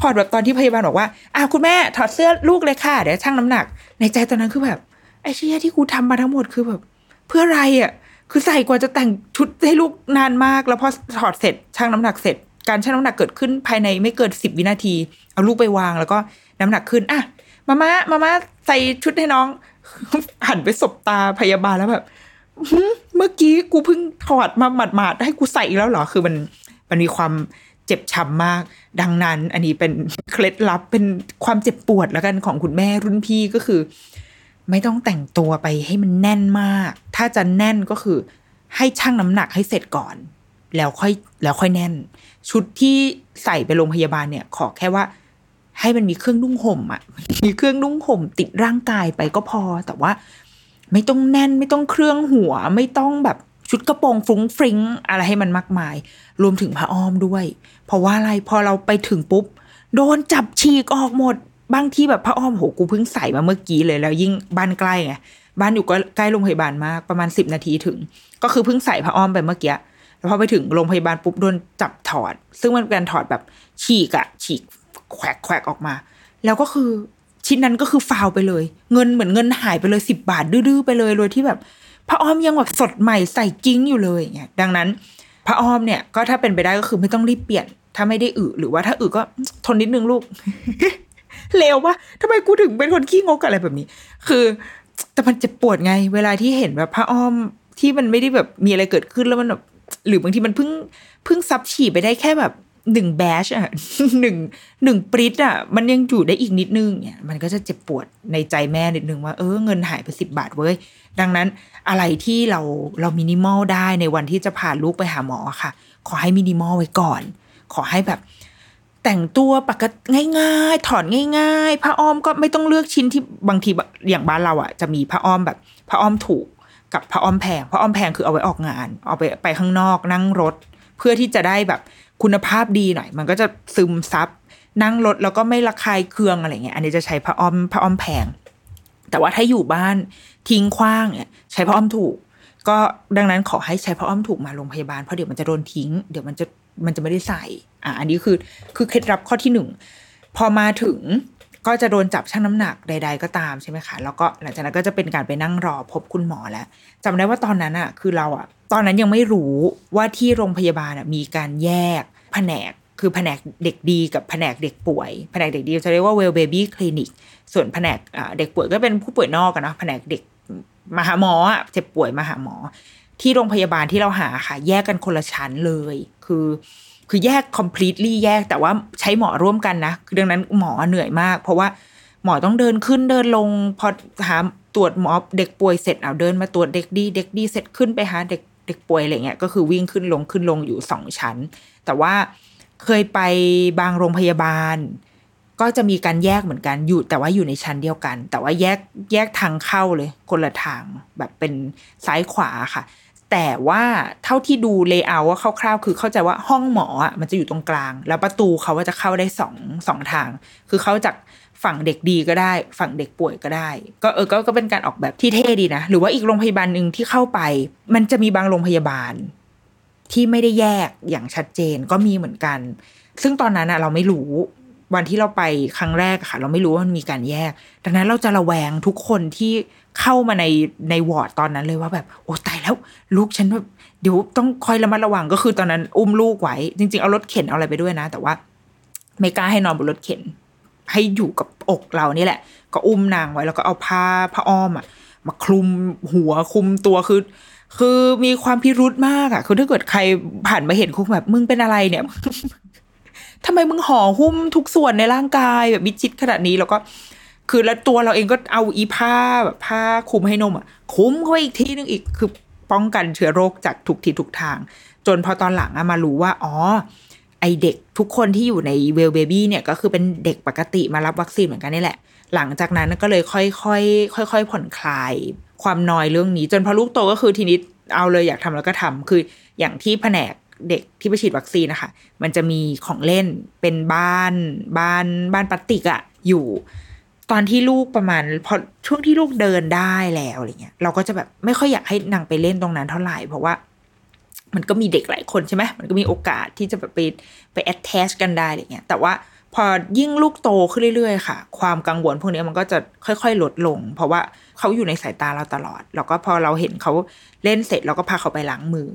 ถอดแบบตอนที่พยาบาลบอกว่าอะคุณแม่ถอดเสื้อลูกเลยค่ะ เดี๋ยวชั่งน้ำหนัก ในใจตอนนั้นคือแบบ ไอ้เชี่ยที่กูทำมาทั้งหมดคือแบบ เพื่ออะไรอะ คือใส่กว่าจะแต่งชุดให้ลูกนานมาก แล้วพอถอดเสร็จชั่งน้ำหนักเสร็จ การชั่งน้ำหนักเกิดขึ้นภายในไม่เกินสิบวินาที เอาลูกไปวางแล้วก็น้ำหนักขึ้นอะมาม่ามาม่าใส่ชุดให้น้องหันไปสบตาพยาบาลแล้วแบบเมื่อกี้กูเพิ่งถอดมาหมาดๆให้กูใส่อีกแล้วเหรอคือมันมันมีความเจ็บช้ำมาก ดังนั้น อันนี้เป็นเคล็ดลับเป็นความเจ็บปวดแล้วกันของคุณแม่รุ่นพี่ก็คือ ไม่ต้องแต่งตัวไปให้มันแน่นมาก ถ้าจะแน่นก็คือ ให้ชั่งน้ำหนักให้เสร็จก่อน แล้วค่อยแล้วค่อยแน่น ชุดที่ใส่ไปโรงพยาบาลเนี่ย ขอแค่ว่า ให้มันมีเครื่องนุ่งห่มอะมีเครื่องนุ่งห่ม ติดร่างกายไปก็พอ แต่ว่า ไม่ต้องแน่นไม่ต้องเครื่องหัว ไม่ต้องแบบชุดกระโปรงฟรุ้งฟริ้งอะไรให้มันมากมาย รวมถึงผ้าอ้อมด้วย เพราะว่าอะไรพอเราไปถึงปุ๊บ โดนจับฉีกออกหมด บางที่แบบผ้าอ้อมโหกูเพิ่งใส่มาเมื่อกี้เลยแล้วยิ่งบ้านใกล้ไงบ้านอยู่ก็ใกล้โรงพยาบาลมากประมาณสิบนาทีถึง ก็คือเพิ่งใส่ผ้าอ้อมไปเมื่อกี้แล้วพอไปถึงโรงพยาบาลปุ๊บโดนจับถอด ซึ่งมันเป็นการถอดแบบฉีกอะฉีกแควกแควกออกมา แล้วก็คือชิ้นนั้นก็คือฟาวไปเลย เงินเหมือนเงินหายไปเลยสิบบาท ดื้อๆไปเลยโดยที่แบบพระอ้อมยังแบบสดใหม่ใส่กิ้งอยู่เลยอย่างเงี้ยดังนั้นพระอ้อมเนี่ยก็ถ้าเป็นไปได้ก็คือไม่ต้องรีบเปลี่ยน ถ้าไม่ได้อึหรือว่าถ้าอึก็ทนนิดนึงลูก เลววะทำไมกูถึงเป็นคนขี้งกอะไรแบบนี้ คือ แต่มันเจ็บปวดไง เวลาที่เห็นแบบพระอ้อมที่มันไม่ได้แบบมีอะไรเกิดขึ้นแล้วมันแบบหรือบางทีมันเพิ่งเพิ่งซับฉี่ไปได้แค่แบบหนึ่งแบชอะหนึ่งหนึ่งปริตอะ มันยังอยู่ได้อีกนิดนึงเนี่ยมันก็จะเจ็บปวดในใจแม่นิดนึงว่าเออเงินหายไปสิบบาทเว้ย ดังนั้นอะไรที่เราเรามินิมอลได้ในวันที่จะพาลูกไปหาหมอค่ะ ขอให้มินิมอลไว้ก่อน ขอให้แบบ แต่งตัวปกติง่ายๆ ถอดง่าย ๆผ้าอ้อมก็ไม่ต้องเลือกชิ้นที่บางทีอย่างบ้านเราอะจะมีผ้าอ้อมแบบผ้าอ้อมถูกกับผ้าอ้อมแพงผ้าอ้อมแพงคือเอาไว้ออกงาน เอาไปไปข้างนอกนั่งรถ เพื่อที่จะได้แบบคุณภาพดีหน่อย มันก็จะซึมซับนั่งรถแล้วก็ไม่ระคายเคืองอะไรเงี้ย อันนี้จะใช้ผ้าอ้อมผ้าอ้อมแพง แต่ว่าถ้าอยู่บ้านทิ้งขว้างเนี่ยใช้ผ้าอ้อมถูก ก็ดังนั้นขอให้ใช้ผ้าอ้อมถูกมาโรงพยาบาลเพราะเดี๋ยวมันจะโดนทิ้ง เดี๋ยวมันจะ มันจะไม่ได้ใส่ อะอันนี้คือ คือเคล็ดลับข้อที่หนึ่งพอมาถึงก็จะโดนจับชั่งน้ำหนักใด ๆ ก็ตามใช่ไหมคะ แล้วก็หลังจากนั้นก็จะเป็นการไปนั่งรอพบคุณหมอแล้วจำได้ว่าตอนนั้นอะคือเราอะตอนนั้นยังไม่รู้ว่าที่โรงพยาบาลอะมีการแยกแผนกคือแผนกเด็กดีกับแผนกเด็กป่วย แผนกเด็กดีจะเรียกว่า well baby clinic ส่วนแผนกเด็กป่วยก็เป็นผู้ป่วยนอกกันนะแผนกเด็กมาหาหมออะเจ็บป่วยมาหาหมอ ที่โรงพยาบาลที่เราหาค่ะ แยกกันคนละชั้นเลย คือคือแยก completely แยกแต่ว่าใช้หมอร่วมกันนะคือดังนั้นหมอเหนื่อยมาก เพราะว่าหมอต้องเดินขึ้นเดินลง พอหาตรวจหมอเด็กป่วยเสร็จเอาเดินมาตรวจเด็กดีเด็กดีเสร็จขึ้นไปหาเด็กเด็กป่วยอะไรเงี้ยก็คือวิ่งขึ้นลงขึ้นลงอยู่สองชั้น แต่ว่าเคยไปบางโรงพยาบาล ก็จะมีการแยกเหมือนกันอยู่แต่ว่าอยู่ในชั้นเดียวกัน แต่ว่าแยกแยกทางเข้าเลยคนละทางแบบเป็นซ้ายขวาค่ะ แต่ว่าเท่าที่ดูเลเยอร์ว่าคร่าวๆ คือเข้าใจว่าห้องหมออะมันจะอยู่ตรงกลาง แล้วประตูเขาว่าจะเข้าได้สองสองทาง คือเขาจากฝั่งเด็กดีก็ได้ ฝั่งเด็กป่วยก็ได้ ก็เออก็ก็เป็นการออกแบบที่เท่ดีนะ หรือว่าอีกโรงพยาบาลหนึ่งที่เข้าไป มันจะมีบางโรงพยาบาล ที่ไม่ได้แยกอย่างชัดเจนก็มีเหมือนกัน ซึ่งตอนนั้นอะเราไม่รู้ วันที่เราไปครั้งแรกค่ะ เราไม่รู้ว่ามันมีการแยก ดังนั้นเราจะระแวงทุกคนที่เข้ามาในในวอร์ดตอนนั้นเลยว่าแบบ โอ้ตายแล้ว ลูกฉันแบบเดี๋ยวต้องคอยระมัดระวังก็คือตอนนั้น อุ้มลูกไว้จริง ๆ เอารถเข็นเอาอะไรไปด้วยนะ แต่ว่าไม่กล้าให้นอนบนรถเข็น ให้อยู่กับอกเรานี่แหละ ก็อุ้มนางไว้แล้วก็เอาผ้าผ้าอ้อมอะมาคลุมหัวคลุมตัวคือคือมีความพิรุธมากอะคือถ้าเกิดใครผ่านมาเห็นคุกแบบมึงเป็นอะไรเนี่ย ทำไมมึงห่อหุ้มทุกส่วนในร่างกายแบบมิดชิดขนาดนี้แล้วก็ คือแล้วตัวเราเองก็เอาอีผ้าแบบผ้าคลุมให้นมอะคุมเข้าไปอีกทีนึงอีกคือป้องกันเชื้อโรคจากทุกทิศทุกทาง จนพอตอนหลังมารู้ว่า อ๋อ ไอเด็กทุกคนที่อยู่ในเวลเบบี้เนี่ยก็คือเป็นเด็กปกติมารับวัคซีนเหมือนกันนี่แหละ หลังจากนั้นก็เลยค่อยๆค่อยๆผ่อนคลายความนอยเรื่องนี้ จนพอลูกโตก็คือทีนี้เอาเลยอยากทำแล้วก็ทำคืออย่างที่แผนก เด็กที่ไปฉีดวัคซีนนะคะ มันจะมีของเล่นเป็นบ้านบ้านบ้านพลาสติกอะอยู่ ตอนที่ลูกประมาณพอช่วงที่ลูกเดินได้แล้วอะไรเงี้ยเราก็จะแบบไม่ค่อยอยากให้นางไปเล่นตรงนั้นเท่าไหร่เพราะว่า มันก็มีเด็กหลายคนใช่ไหมมันก็มีโอกาสที่จะแบบไปไปแอดแทชกันได้อะไรเงี้ยแต่ว่าพอยิ่งลูกโตขึ้นเรื่อยๆค่ะ ความกังวลพวกนี้มันก็จะค่อยๆ ลดลง เพราะว่าเขาอยู่ในสายตาเราตลอด แล้วก็พอเราเห็นเขาเล่นเสร็จเราก็พาเขาไปล้างมือ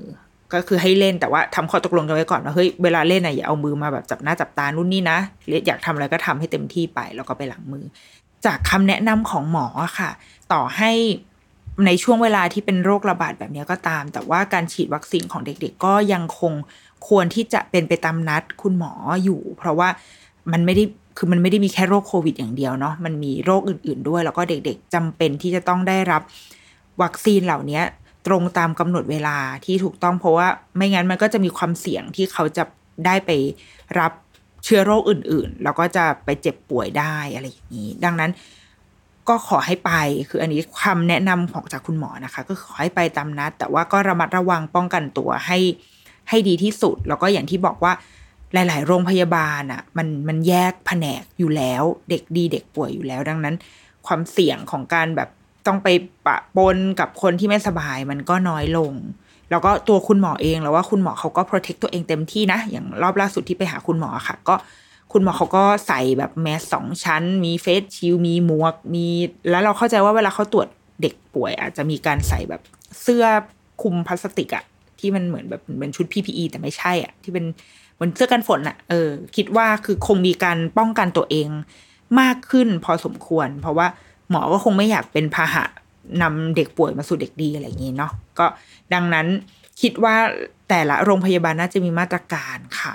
ก็คือให้เล่นแต่ว่าทำข้อตกลงกันไว้ก่อนว่าเฮ้ยเวลาเล่นอะอย่าเอามือมาแบบจับหน้าจับตานู่นนี่นะอยากทำอะไรก็ทำให้เต็มที่ไปแล้วก็ไปหลังมือ จากคำแนะนำของหมอค่ะ ต่อให้ในช่วงเวลาที่เป็นโรคระบาดแบบนี้ก็ตาม แต่ว่าการฉีดวัคซีนของเด็กๆ ก็ยังคงควรที่จะเป็นไปตามนัดคุณหมออยู่ เพราะว่ามันไม่ได้คือมันไม่ได้มีแค่โรคโควิดอย่างเดียวเนาะมันมีโรคอื่น ๆด้วย แล้วก็เด็กๆจำเป็นที่จะต้องได้รับวัคซีนเหล่านี้ ตรงตามกำหนดเวลาที่ถูกต้องเพราะว่าไม่งั้นมันก็จะมีความเสี่ยงที่เขาจะได้ไปรับเชื้อโรคอื่นๆ แล้วก็จะไปเจ็บป่วยได้อะไรอย่างนี้ ดังนั้นก็ขอให้ไปคืออันนี้คำแนะนำของจากคุณหมอนะคะ ก็ขอให้ไปตามนัด แต่ว่าก็ระมัดระวังป้องกันตัวให้ให้ดีที่สุด แล้วก็อย่างที่บอกว่าหลาย ๆ โรงพยาบาลอะมันมันแยกแผนกอยู่แล้ว เด็กดีเด็กป่วยอยู่แล้ว ดังนั้น ความเสี่ยงของการแบบ ต้องไปปะปนกับคนที่ไม่สบายมันก็น้อยลง แล้วก็ตัวคุณหมอเองแล้วว่าคุณหมอเขาก็ protect ตัวเองเต็มที่นะ อย่างรอบล่าสุดที่ไปหาคุณหมอค่ะ ก็คุณหมอเขาก็ใส่แบบแมสสองชั้น มีเฟสชิลมีหมวกมี แล้วเราเข้าใจว่าเวลาเขาตรวจเด็กป่วย อาจจะมีการใส่แบบเสื้อคลุมพลาสติกอะที่มันเหมือนแบบเป็นชุด PPE แต่ไม่ใช่อะที่เป็นเหมือนเสื้อกันฝนอะเออ คิดว่าคือคงมีการป้องกันตัวเองมากขึ้นพอสมควร เพราะว่า หมอก็คงไม่อยากเป็นพาหะนำเด็กป่วยมาสู่เด็กดีอะไรอย่างนี้เนาะก็ดังนั้นคิดว่าแต่ละโรงพยาบาลน่าจะมีมาตรการค่ะ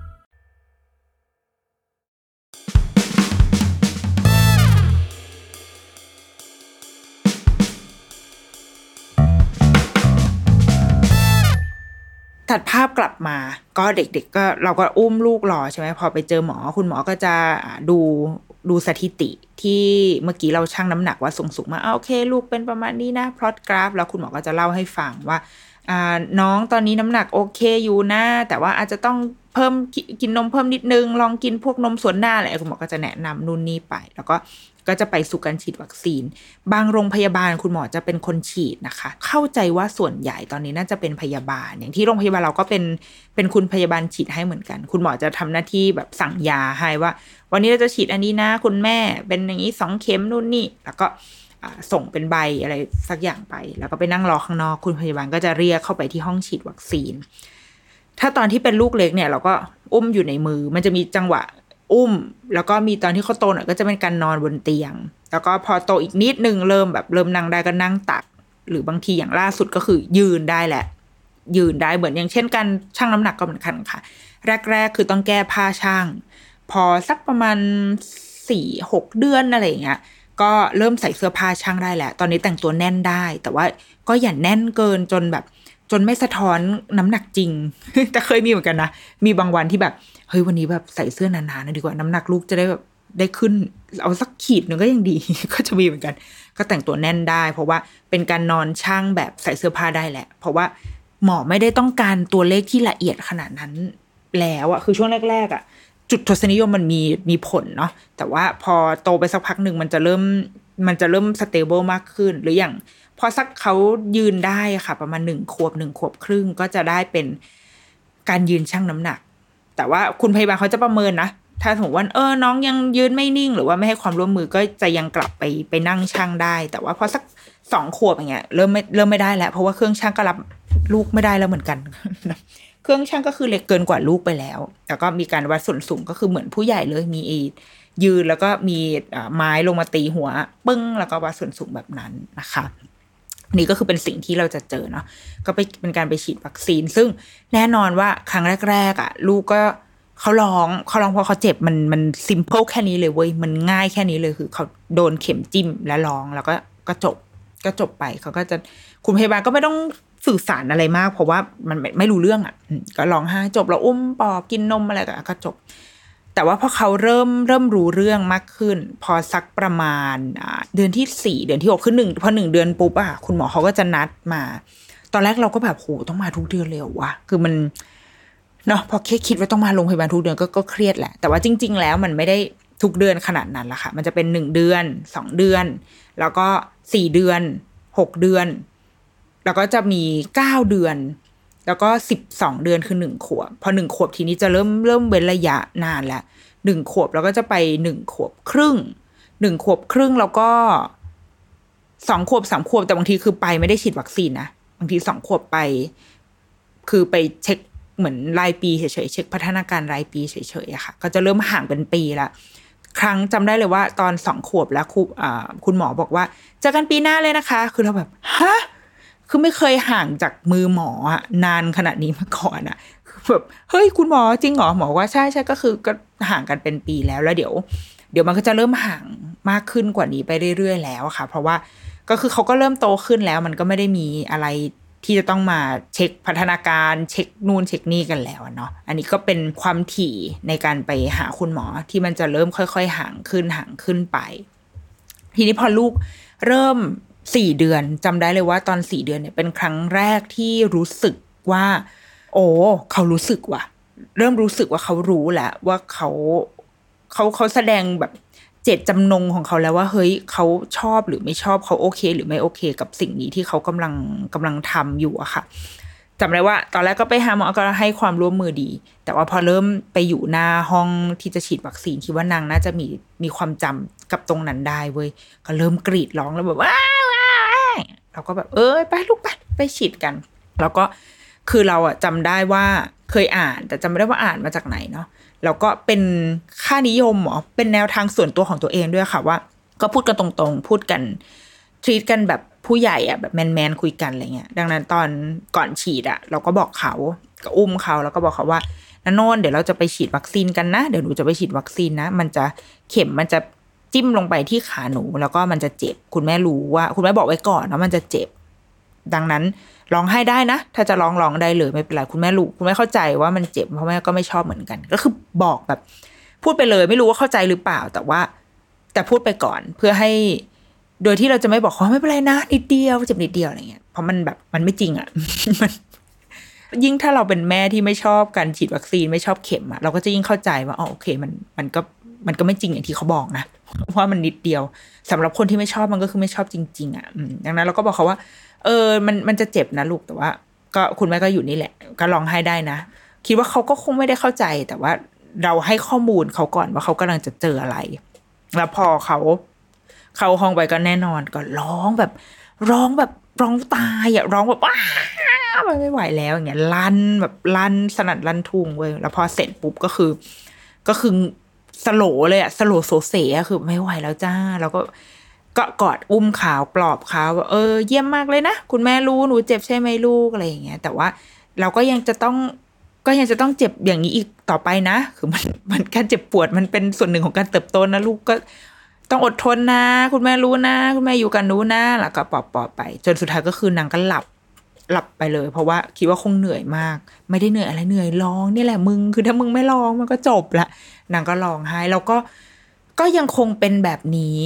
ตัดภาพกลับมาก็เด็กๆก็เราก็อุ้มลูกรอใช่ไหมพอไปเจอหมอคุณหมอก็จะดูดูสถิติที่เมื่อกี้เราชั่งน้ำหนักว่าสูงสูงมาอาโอเค ลูกเป็นประมาณนี้นะพลอตกราฟ แล้วคุณหมอก็จะเล่าให้ฟังว่าอ่าน้องตอนนี้น้ำหนักโอเคอยู่นะแต่ว่าอาจจะต้องเพิ่มกินนมเพิ่มนิดนึง ลองกินพวกนมสวนหน้าอะไรคุณหมอก็จะแนะนำนู่นนี่ไป แล้วก็ ก็จะไปสู่การฉีดวัคซีน บางโรงพยาบาลคุณหมอจะเป็นคนฉีดนะคะ เข้าใจว่าส่วนใหญ่ตอนนี้น่าจะเป็นพยาบาล อย่างที่โรงพยาบาลเราก็เป็นเป็นคุณพยาบาลฉีดให้เหมือนกัน คุณหมอจะทำหน้าที่แบบสั่งยาให้ว่า วันนี้เราจะฉีดอันนี้นะ คุณแม่เป็นอย่างนี้สองเข็มนู่นนี่ แล้วก็ส่งเป็นใบอะไรสักอย่างไป แล้วก็ไปนั่งรอข้างนอก คุณพยาบาลก็จะเรียกเข้าไปที่ห้องฉีดวัคซีน ถ้าตอนที่เป็นลูกเล็กเนี่ย เราก็อุ้มอยู่ในมือ มันจะมีจังหวะ อุ้ม แล้วก็มีตอนที่เขาโตหน่อยก็จะเป็นการนอนบนเตียง แล้วก็พอโตอีกนิดนึงเริ่มแบบเริ่มนั่งได้ก็นั่งตัก หรือบางทีอย่างล่าสุดก็คือยืนได้แหละ ยืนได้เหมือนอย่างเช่นการชั่งน้ำหนักก็เหมือนกันค่ะ แรก ๆ คือต้องแก้ผ้าช่างพอสักประมาณสี่หกเดือนอะไรอย่างเงี้ยก็เริ่มใส่เสื้อผ้าช่างได้แหละ ตอนนี้แต่งตัวแน่นได้ แต่ว่าก็อย่าแน่นเกินจนแบบ จนไม่สะท้อนน้ำหนักจริง แต่เคยมีเหมือนกันนะ มีบางวันที่แบบ เฮ้ยวันนี้แบบใส่เสื้อหนาๆนะดีกว่าน้ำหนักลูกจะได้แบบได้ขึ้น เอาสักขีดหนึ่งก็ยังดี ก็จะมีเหมือนกัน ก็แต่งตัวแน่นได้ เพราะว่าเป็นการนอนช่างแบบใส่เสื้อผ้าได้แหละ เพราะว่าหมอไม่ได้ต้องการตัวเลขที่ละเอียดขนาดนั้นแล้วอะคือช่วงแรกๆอะจุดทศนิยมมันมีมีผลเนาะแต่ว่าพอโตไปสักพักหนึ่งมันจะเริ่มมันจะเริ่มสเตเบิลมากขึ้น หรืออย่าง พอสักเขายืนได้ค่ะ ประมาณหนึ่งขวบหนึ่งขวบครึ่งก็จะได้เป็นการยืนชั่งน้ำหนัก แต่ว่าคุณพยาบาลเขาจะประเมินนะถ้าสมมติว่าเออน้องยังยืนไม่นิ่ง หรือว่าไม่ให้ความร่วมมือก็จะยังกลับไปไปนั่งชั่งได้ แต่ว่าพอสักสองขวบอย่างเงี้ยเริ่มไม่เริ่มไม่ได้แล้ว เพราะว่าเครื่องชั่งก็รับลูกไม่ได้แล้วเหมือนกัน เครื่องชั่งก็คือเล็กเกินกว่าลูกไปแล้ว แล้วก็มีการวัดส่วนสูงก็คือเหมือนผู้ใหญ่เลยมีไอ้ยืนแล้วก็มีไม้ลงมาตีหัว ปึ้งแล้วก็วัดส่วนสูงแบบนั้นนะคะ นี่ก็คือเป็นสิ่งที่เราจะเจอเนาะก็ไปเป็นการไปฉีดวัคซีน ซึ่งแน่นอนว่าครั้งแรกๆอะ ลูกก็เขาร้องเขาร้องเพราะเขาเจ็บมันมันซิมเ l ิลแค่นี้เลยเว้ยมันง่ายแค่นี้เลยคือเขาโดนเข็มจิ้มและร้องแล้วก็ก็จบก็จบไปเขาก็จะคุณพยาบาลก็ไม่ต้องสื่อสารอะไรมาก เพราะว่ามันไม่รู้เรื่องอะก็ร้องไห้จบแล้วอุ้มปอบกินนมอะไรก็จบ แต่ว่าพอเขาเริ่มเริ่มรู้เรื่องมากขึ้น พอสักประมาณเดือนที่สี่เดือนที่หกคือหนึ่งพอหนึ่งเดือนปุ๊บอะคุณหมอเขาก็จะนัดมา ตอนแรกเราก็แบบโหต้องมาทุกเดือนเลยเหรอวะคือมันเนาะพอแค่คิดว่าต้องมาโรงพยาบาลทุกเดือนก็ก็เครียดแหละ แต่ว่าจริง ๆ แล้วมันไม่ได้ทุกเดือนขนาดนั้นละค่ะ มันจะเป็นหนึ่งเดือนสองเดือน แล้วก็สี่เดือนหกเดือน แล้วก็จะมีเก้าเดือน แล้วก็สิบสองเดือนคือหนึ่งขวบ พอหนึ่งขวบทีนี้จะเริ่มเริ่มเว้นระยะนานแล้วหนึ่งขวบแล้วก็จะไปหนึ่งขวบครึ่งหนึ่งขวบครึ่งแล้วก็สองขวบสามขวบแต่บางทีคือไปไม่ได้ฉีดวัคซีนนะบางทีสองขวบไป คือไปเช็คเหมือนรายปีเฉยๆเช็คพัฒนาการรายปีเฉยๆอะค่ะ ก็จะเริ่มห่างเป็นปีละครั้งจำได้เลยว่า ตอนสองขวบแล้วครูคุณหมอบอกว่าเจอกันปีหน้าเลยนะคะ คือเราแบบฮะ คือไม่เคยห่างจากมือหมออะนานขนาดนี้มาก่อนอะคือแบบเฮ้ยคุณหมอจริงเหรอหมอว่าใช่ใช่ก็คือก็ห่างกันเป็นปีแล้วแล้วเดี๋ยว เดี๋ยวมันก็จะเริ่มห่างมากขึ้นกว่านี้ไปเรื่อยๆแล้วค่ะ เพราะว่าก็คือเขาก็เริ่มโตขึ้นแล้ว มันก็ไม่ได้มีอะไรที่จะต้องมาเช็คพัฒนาการเช็คนู่นเช็คนี่กันแล้วเนาะอันนี้ก็เป็นความถี่ในการไปหาคุณหมอที่มันจะเริ่มค่อย ๆ ห่างขึ้นห่างขึ้นไป ทีนี้พอลูกเริ่ม สี่เดือนจำได้เลยว่าตอนสี่เดือนเนี่ยเป็นครั้งแรกที่รู้สึกว่า โอ้เขารู้สึกว่ะ เริ่มรู้สึกว่าเขารู้แหละ ว่าเขาเขาเขาแสดงแบบเจตจำนงของเขาแล้วว่าเฮ้ยเขาชอบหรือไม่ชอบเขาโอเค หรือไม่โอเค กับสิ่งนี้ที่เขากำลังกำลังทำอยู่อะค่ะจำได้ว่า ตอนแรกก็ไปหาหมอก็ให้ความร่วมมือดี แต่ว่าพอเริ่มไปอยู่หน้าห้องที่จะฉีดวัคซีนคิดว่านางน่าจะมีมีความจำกับตรงนั้นได้เว้ยก็เริ่มกรีดร้องแล้วแบบว้า เราก็แบบเออไปลูกไปไปฉีดกัน แล้วก็คือเราอะจำได้ว่าเคยอ่าน แต่จำไม่ได้ว่าอ่านมาจากไหนเนาะแล้วก็เป็นค่านิยมหรอเป็นแนวทางส่วนตัวของตัวเองด้วยค่ะว่า ก็พูดกันตรงๆ พูดกันทรีตกันแบบผู้ใหญ่อะแบบแมนๆคุยกันอะไรเงี้ยดังนั้นตอนก่อนฉีดอะเราก็บอกเขาก็อุ้มเขาแล้วก็บอกเขาว่านันนนเดี๋ยวเราจะไปฉีดวัคซีนกันนะ เดี๋ยวหนูจะไปฉีดวัคซีนนะ มันจะเข็มมันจะ จิ้มลงไปที่ขาหนู แล้วก็มันจะเจ็บ คุณแม่รู้ว่า คุณแม่บอกไว้ก่อนว่ามันจะเจ็บ ดังนั้นร้องไห้ได้นะ ถ้าจะร้องร้องได้เลยไม่เป็นไรคุณแม่รู้คุณแม่เข้าใจว่ามันเจ็บเพราะแม่ก็ไม่ชอบเหมือนกัน ก็คือบอกแบบ พูดไปเลย ไม่รู้ว่าเข้าใจหรือเปล่า แต่ว่า แต่พูดไปก่อนเพื่อให้ โดยที่เราจะไม่บอกเขาไม่เป็นไรนะนิดเดียวเจ็บนิดเดียวอะไรเงี้ยเพราะมันแบบมันไม่จริงอะ่ะมันยิ่งถ้าเราเป็นแม่ที่ไม่ชอบการฉีดวัคซีนไม่ชอบเข็มอะเราก็จะยิ่งเข้าใจว่าอ๋อโอเค มันมันก็มันก็ไม่จริงอย่างที่เขาบอกนะ เพราะมันนิดเดียวสำหรับคนที่ไม่ชอบมันก็คือไม่ชอบจริง ๆ อะดังนั้นเราก็บอกเขาว่า เออ มันมันจะเจ็บนะลูกแต่ว่า ก็คุณแม่ก็อยู่นี่แหละ ก็ลองให้ได้นะ คิดว่าเขาก็คงไม่ได้เข้าใจ แต่ว่าเราให้ข้อมูลเขาก่อนว่าเขากำลังจะเจออะไร แล้วพอเขาเข้าห้องไปก็แน่นอนก็ร้องแบบ ร้องแบบร้องตายอะร้องแบบว้ามันไม่ไหวแล้วอย่างเงี้ยลั่นแบบลั่นสนั่นลั่นทุ่งเว้ยแล้วพอเสร็จปุ๊บก็คือ ก็คือ สโลเลยอะสโลโซเซอะคือไม่ไหวแล้วจ้า แล้วก็ก็กอดอุ้มขาวปลอบเขาว่าเออ เยี่ยมมากเลยนะ คุณแม่รู้หนูเจ็บใช่ไหมลูกอะไรอย่างเงี้ย แต่ว่าเราก็ยังจะต้องก็ยังจะต้องเจ็บอย่างนี้อีกต่อไปนะ คือมันมันการเจ็บปวดมันเป็นส่วนหนึ่งของการเติบโตนะลูกก็ต้องอดทนนะ คุณแม่รู้นะ คุณแม่อยู่กันรู้นะแล้วก็ปอบปอบไป จนสุดท้ายก็คือนางก็หลับ หลับไปเลย เพราะว่าคิดว่าคงเหนื่อยมาก ไม่ได้เหนื่อยอะไรเหนื่อยร้องนี่แหละมึงคือถ้ามึงไม่ร้องมันก็จบละนางก็ร้องไห้แล้วก็ก็ยังคงเป็นแบบนี้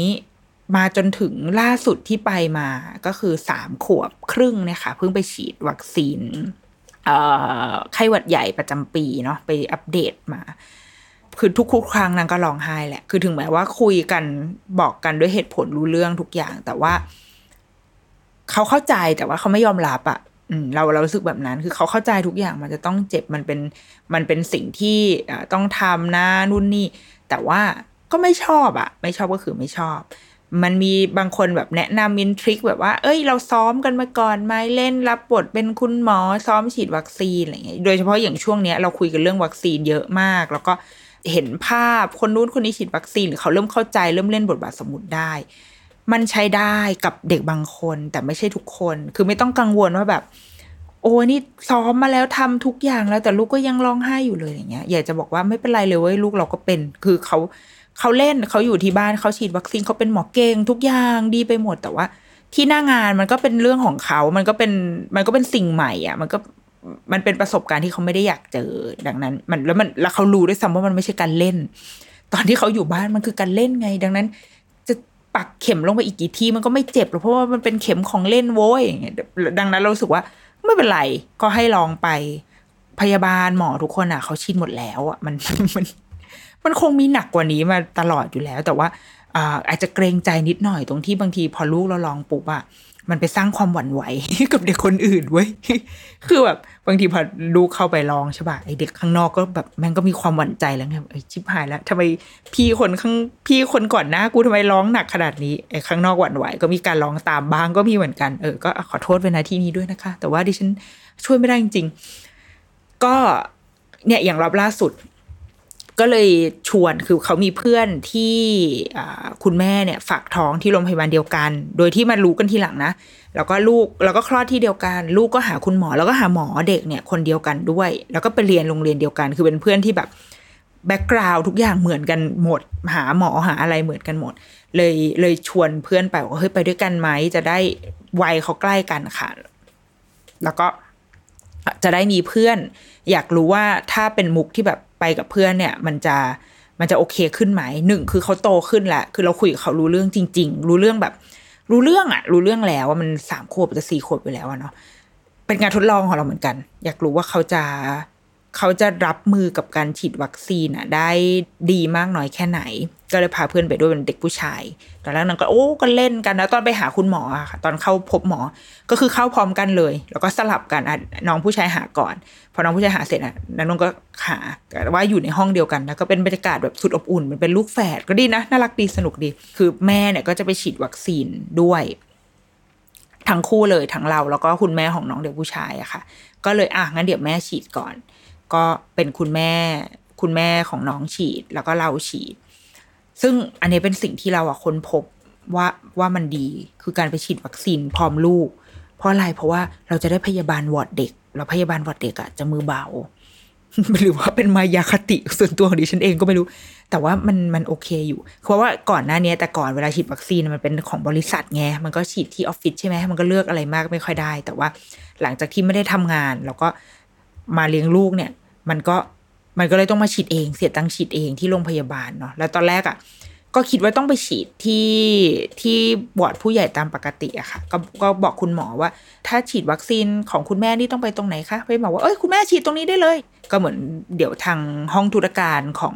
มาจนถึงล่าสุดที่ไปมาก็คือสามขวบครึ่งเนี่ยค่ะเพิ่งไปฉีดวัคซีนไข้หวัดใหญ่ประจำปีเนาะไปอัปเดตมา คือทุกๆครั้งนางก็ร้องไห้แหละ คือถึงแม้ว่าคุยกันบอกกันด้วยเหตุผลรู้เรื่องทุกอย่าง แต่ว่า เขาเข้าใจแต่ว่าเขาไม่ยอมรับอะ่ะเราเรารู้สึกแบบนั้น คือเขาเข้าใจทุกอย่างมันจะต้องเจ็บมันเป็นมันเป็นสิ่งที่ต้องทำนะนู่นนี่ แต่ว่าก็ไม่ชอบอะ่ะ ไม่ชอบก็คือไม่ชอบ มันมีบางคนแบบแนะนำมินทริคแบบว่า เอ้ย เราซ้อมกันมาก่อนไหมเล่นรับบทเป็นคุณหมอซ้อมฉีดวัคซีนอะไรเงี้ยโดยเฉพาะอย่างช่วงเนี้ยเราคุยกันเรื่องวัคซีนเยอะมาก แล้วก็เห็นภาพคนนู้นคนนี้ฉีดวัคซีนหรือเขาเริ่มเข้าใจเริ่มเล่นบทบาทสมมติได้ มันใช้ได้กับเด็กบางคน แต่ไม่ใช่ทุกคน คือไม่ต้องกังวลว่าแบบ โอ้ยนี่ซ้อมมาแล้วทำทุกอย่างแล้ว แต่ลูกก็ยังร้องไห้อยู่เลยอย่างเงี้ยอยากจะบอกว่าไม่เป็นไรเลยเว้ยลูกเราก็เป็น คือเขาเขาเล่นเขาอยู่ที่บ้านเขาฉีดวัคซีนเขาเป็นหมอเก่งทุกอย่างดีไปหมดแต่ว่า ที่หน้างานมันก็เป็นเรื่องของเขา มันก็เป็นมันก็เป็นสิ่งใหม่อะ มันก็มันเป็นประสบการณ์ที่เขาไม่ได้อยากเจอดังนั้น มันแล้วมันแล้วเขารู้ด้วยซ้ำว่ามันไม่ใช่การเล่น ตอนที่เขาอยู่บ้านมันคือการเล่นไง ดังนั้น ปักเข็มลงไปอีกกี่ทีมันก็ไม่เจ็บหรอกเพราะว่ามันเป็นเข็มของเล่นโว้ยอย่างเงี้ยดังนั้นเราสึกว่าไม่เป็นไรก็ให้ลองไปพยาบาลหมอทุกคนอะเขาชินหมดแล้วอะมันมันมันคงมีหนักกว่านี้มาตลอดอยู่แล้ว แต่ว่าอ่าอาจจะเกรงใจนิดหน่อยตรงที่บางทีพอลูกเราลองปุ๊บอะมันไปสร้างความหวั่นไหวกับเด็กคนอื่นเว้ยคือแบบ บางทีพอลูกเข้าไปลองใช่ป่ะไอเด็กข้างนอกก็แบบแม่งก็มีความหวั่นใจแล้วไงไอชิบหายแล้วทำไมพี่คนข้างพี่คนก่อนหน้ากูทำไมร้องหนักขนาดนี้ไอข้างนอกหวั่นไหวก็มีการร้องตามบ้างก็มีเหมือนกันเออก็ขอโทษเวลาที่นี้ด้วยนะคะ แต่ว่าดิฉันช่วยไม่ได้จริงๆก็เนี่ยอย่างรอบล่าสุด ก็เลยชวนคือเขามีเพื่อนที่คุณแม่เนี่ยฝากท้องที่โรงพยาบาลเดียวกัน โดยที่มารู้กันทีหลังนะแล้วก็ลูกแล้วก็คลอดที่เดียวกัน ลูกก็หาคุณหมอแล้วก็หาหมอเด็กเนี่ยคนเดียวกันด้วย แล้วก็ไปเรียนโรงเรียนเดียวกัน คือเป็นเพื่อนที่แบบแบ็กกราวทุกอย่างเหมือนกันหมด หาหมอหาอะไรเหมือนกันหมด เลยเลยชวนเพื่อนไปว่าเฮ้ยไปด้วยกันไหมจะได้วัยเขาใกล้กันค่ะ แล้วก็จะได้มีเพื่อน อยากรู้ว่าถ้าเป็นมุกที่แบบ ไปกับเพื่อนเนี่ย มันจะมันจะโอเคขึ้นไหมหนึ่งคือเขาโตขึ้นแหละคือเราคุยกับเขารู้เรื่องจริง ๆ รู้เรื่องแบบ รู้เรื่องอะรู้เรื่องแล้วว่ามันสามขวบจะสี่ขวบไปแล้วอะเนาะเป็นการทดลองของเราเหมือนกัน อยากรู้ว่าเขาจะเขาจะรับมือกับการฉีดวัคซีนอะได้ดีมากน้อยแค่ไหน ก็เลยพาเพื่อนไปด้วยเป็นเด็กผู้ชายตอนแรกนางก็โอ้ก็เล่นกันแล้วตอนไปหาคุณหมอค่ะตอนเข้าพบหมอก็คือเข้าพร้อมกันเลย แล้วก็สลับกันน้องผู้ชายหาก่อน พอน้องผู้ชายหาเสร็จอะนันนงก็หาแต่ว่าอยู่ในห้องเดียวกันแล้วก็เป็นบรรยากาศแบบสุดอบอุ่นมันเป็นลูกแฝดก็ดีนะน่ารักดีสนุกดี คือแม่เนี่ยก็จะไปฉีดวัคซีนด้วยทั้งคู่เลยทั้งเราแล้วก็คุณแม่ของน้องเด็กผู้ชายอะค่ะ ก็เลยอะงั้นเดี๋ยวแม่ฉีดก่อน ก็เป็นคุณแม่คุณแม่ของน้องฉีดแล้วก็เราฉีด ซึ่งอันนี้เป็นสิ่งที่เราอะค้นพบว่าว่ามันดีคือการไปฉีดวัคซีนพร้อมลูก เพราะอะไรเพราะว่าเราจะได้พยาบาลวอร์ดเด็ก แล้วพยาบาลวอร์ดเด็กอะจะมือเบา หรือว่าเป็นมายาคติส่วนตัวของดิฉันเองก็ไม่รู้ แต่ว่ามันมันโอเคอยู่ เพราะว่าก่อนหน้านี้แต่ก่อนเวลาฉีดวัคซีนมันเป็นของบริษัทไงมันก็ฉีดที่ออฟฟิศใช่ไหมมันก็เลือกอะไรมากไม่ค่อยได้ แต่ว่าหลังจากที่ไม่ได้ทำงาน แล้วก็มาเลี้ยงลูกเนี่ย มันก็ มันก็เลยต้องมาฉีดเอง เสียตังค์ฉีดเองที่โรงพยาบาลเนาะแล้วตอนแรกอะ่ะ ก็คิดว่าต้องไปฉีดที่ที่บอร์ดผู้ใหญ่ตามปกติอะค่ะก็ก็บอกคุณหมอว่า ถ้าฉีดวัคซีนของคุณแม่นี่ต้องไปตรงไหนคะไปบอกว่าเอ้ยคุณแม่ฉีดตรงนี้ได้เลย ก็เหมือนเดี๋ยวทางห้องธุรการของ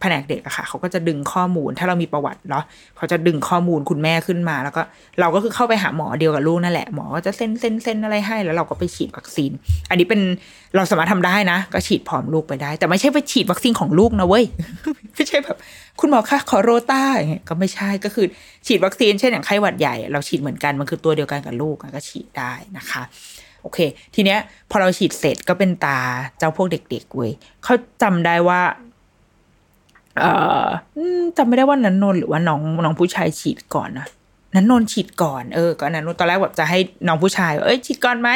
แผนกเด็กอะค่ะเขาก็จะดึงข้อมูล ถ้าเรามีประวัติเนาะเขาจะดึงข้อมูลคุณแม่ขึ้นมา แล้วก็เราก็คือเข้าไปหาหมอเดียวกับลูกนั่นแหละหมอก็จะเซ็นเซ็นเซ็นอะไรให้ แล้วเราก็ไปฉีดวัคซีน อันนี้เป็นเราสามารถทำได้นะ ก็ฉีดพร้อมลูกไปได้ แต่ไม่ใช่ไปฉีดวัคซีนของลูกนะเว้ยไม่ใช่แบบ คุณหมอคะขอโรต้าอย่างเงี้ยก็ไม่ใช่ก็คือฉีดวัคซีนเช่นอย่างไข้หวัดใหญ่ เราฉีดเหมือนกันมันคือตัวเดียวกันกับลูกก็ฉีดได้นะคะโอเค ทีเนี้ย พอเราฉีดเสร็จก็เป็นตาเจ้าพวกเด็กๆเว้ยเขาจำได้ว่า เอ่อจำไม่ได้ว่านันนนหรือว่าน้องน้องผู้ชายฉีดก่อนนะนันนนฉีดก่อนเออก็นันนนตอนแรกแบบจะให้น้องผู้ชายเอ้ยฉีดก่อนไหม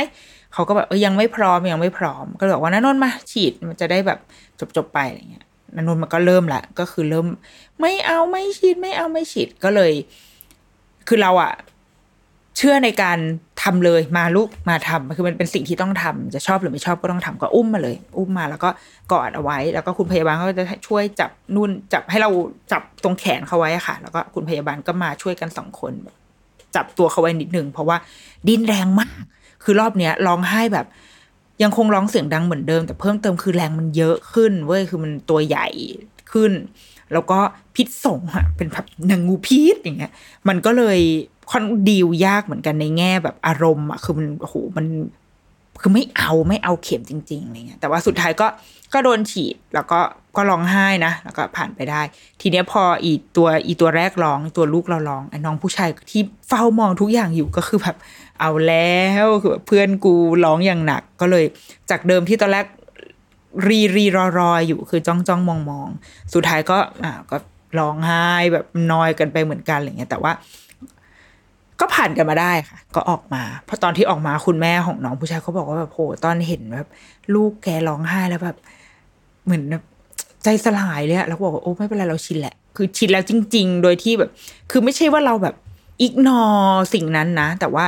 เขาก็แบบเออยังไม่พร้อมยังไม่พร้อม ก็เลยบอกว่านันนนมาฉีดมันจะได้แบบจบๆไปอะไรเงี้ย นันนนมันก็เริ่มละก็คือเริ่ม ไม่เอาไม่ฉีดไม่เอาไม่ฉีดก็เลย คือเราอะเชื่อในการทำเลยมาลูกมาทำคือมันเป็นสิ่งที่ต้องทำจะชอบหรือไม่ชอบก็ต้องทำก็อุ้มมาเลย อุ้มมาแล้วก็กอดเอาไว้ แล้วก็คุณพยาบาลก็จะช่วยจับนุ่นจับให้เราจับตรงแขนเขาไว้ค่ะ แล้วก็คุณพยาบาลก็มาช่วยกันสองคน จับตัวเขาไว้นิดนึงเพราะว่าดิ้นแรงมาก คือรอบเนี้ยร้องไห้แบบ ยังคงร้องเสียงดังเหมือนเดิม แต่เพิ่มเติมคือแรงมันเยอะขึ้นเว้ยคือมันตัวใหญ่ขึ้น แล้วก็พิษส่งอะเป็นแบบนางงูพิษอย่างเงี้ย มันก็เลยค่อนดีลยากเหมือนกันในแง่แบบอารมณ์อะคือมันโอ้โหมันคือไม่เอาไม่เอาเข็มจริงๆอะไรเงี้ยแต่ว่าสุดท้ายก็ก็โดนฉีดแล้วก็ก็ร้องไห้นะ แล้วก็ผ่านไปได้ ทีเนี้ยพออีตัวอีตัวแรกร้องตัวลูกเราร้องไอ้น้องผู้ชายที่เฝ้ามองทุกอย่างอยู่ก็คือแบบ เอาแล้วคือแบบเพื่อนกูร้องอย่างหนัก ก็เลยจากเดิมที่ตอนแรกรีรีรอรออยู่คือจ้องจ้องมองมองสุดท้ายก็อ่าก็ร้องไห้แบบนอยกันไปเหมือนกันอะไรเงี้ยแต่ว่า ก็ผ่านกันมาได้ค่ะ ก็ออกมาเพราะตอนที่ออกมาคุณแม่ของน้องผู้ชายเขาบอกว่าแบบโหตอนเห็นแบบ ลูกแกร้องไห้แล้วแบบ เหมือนแบบใจสลายเลยอะแล้วบอกว่าโอ้ไม่เป็นไรเราชินแหละ คือชินแล้วจริง ๆ โดยที่แบบ คือไม่ใช่ว่าเราแบบอิกนอสิ่งนั้นนะ แต่ว่า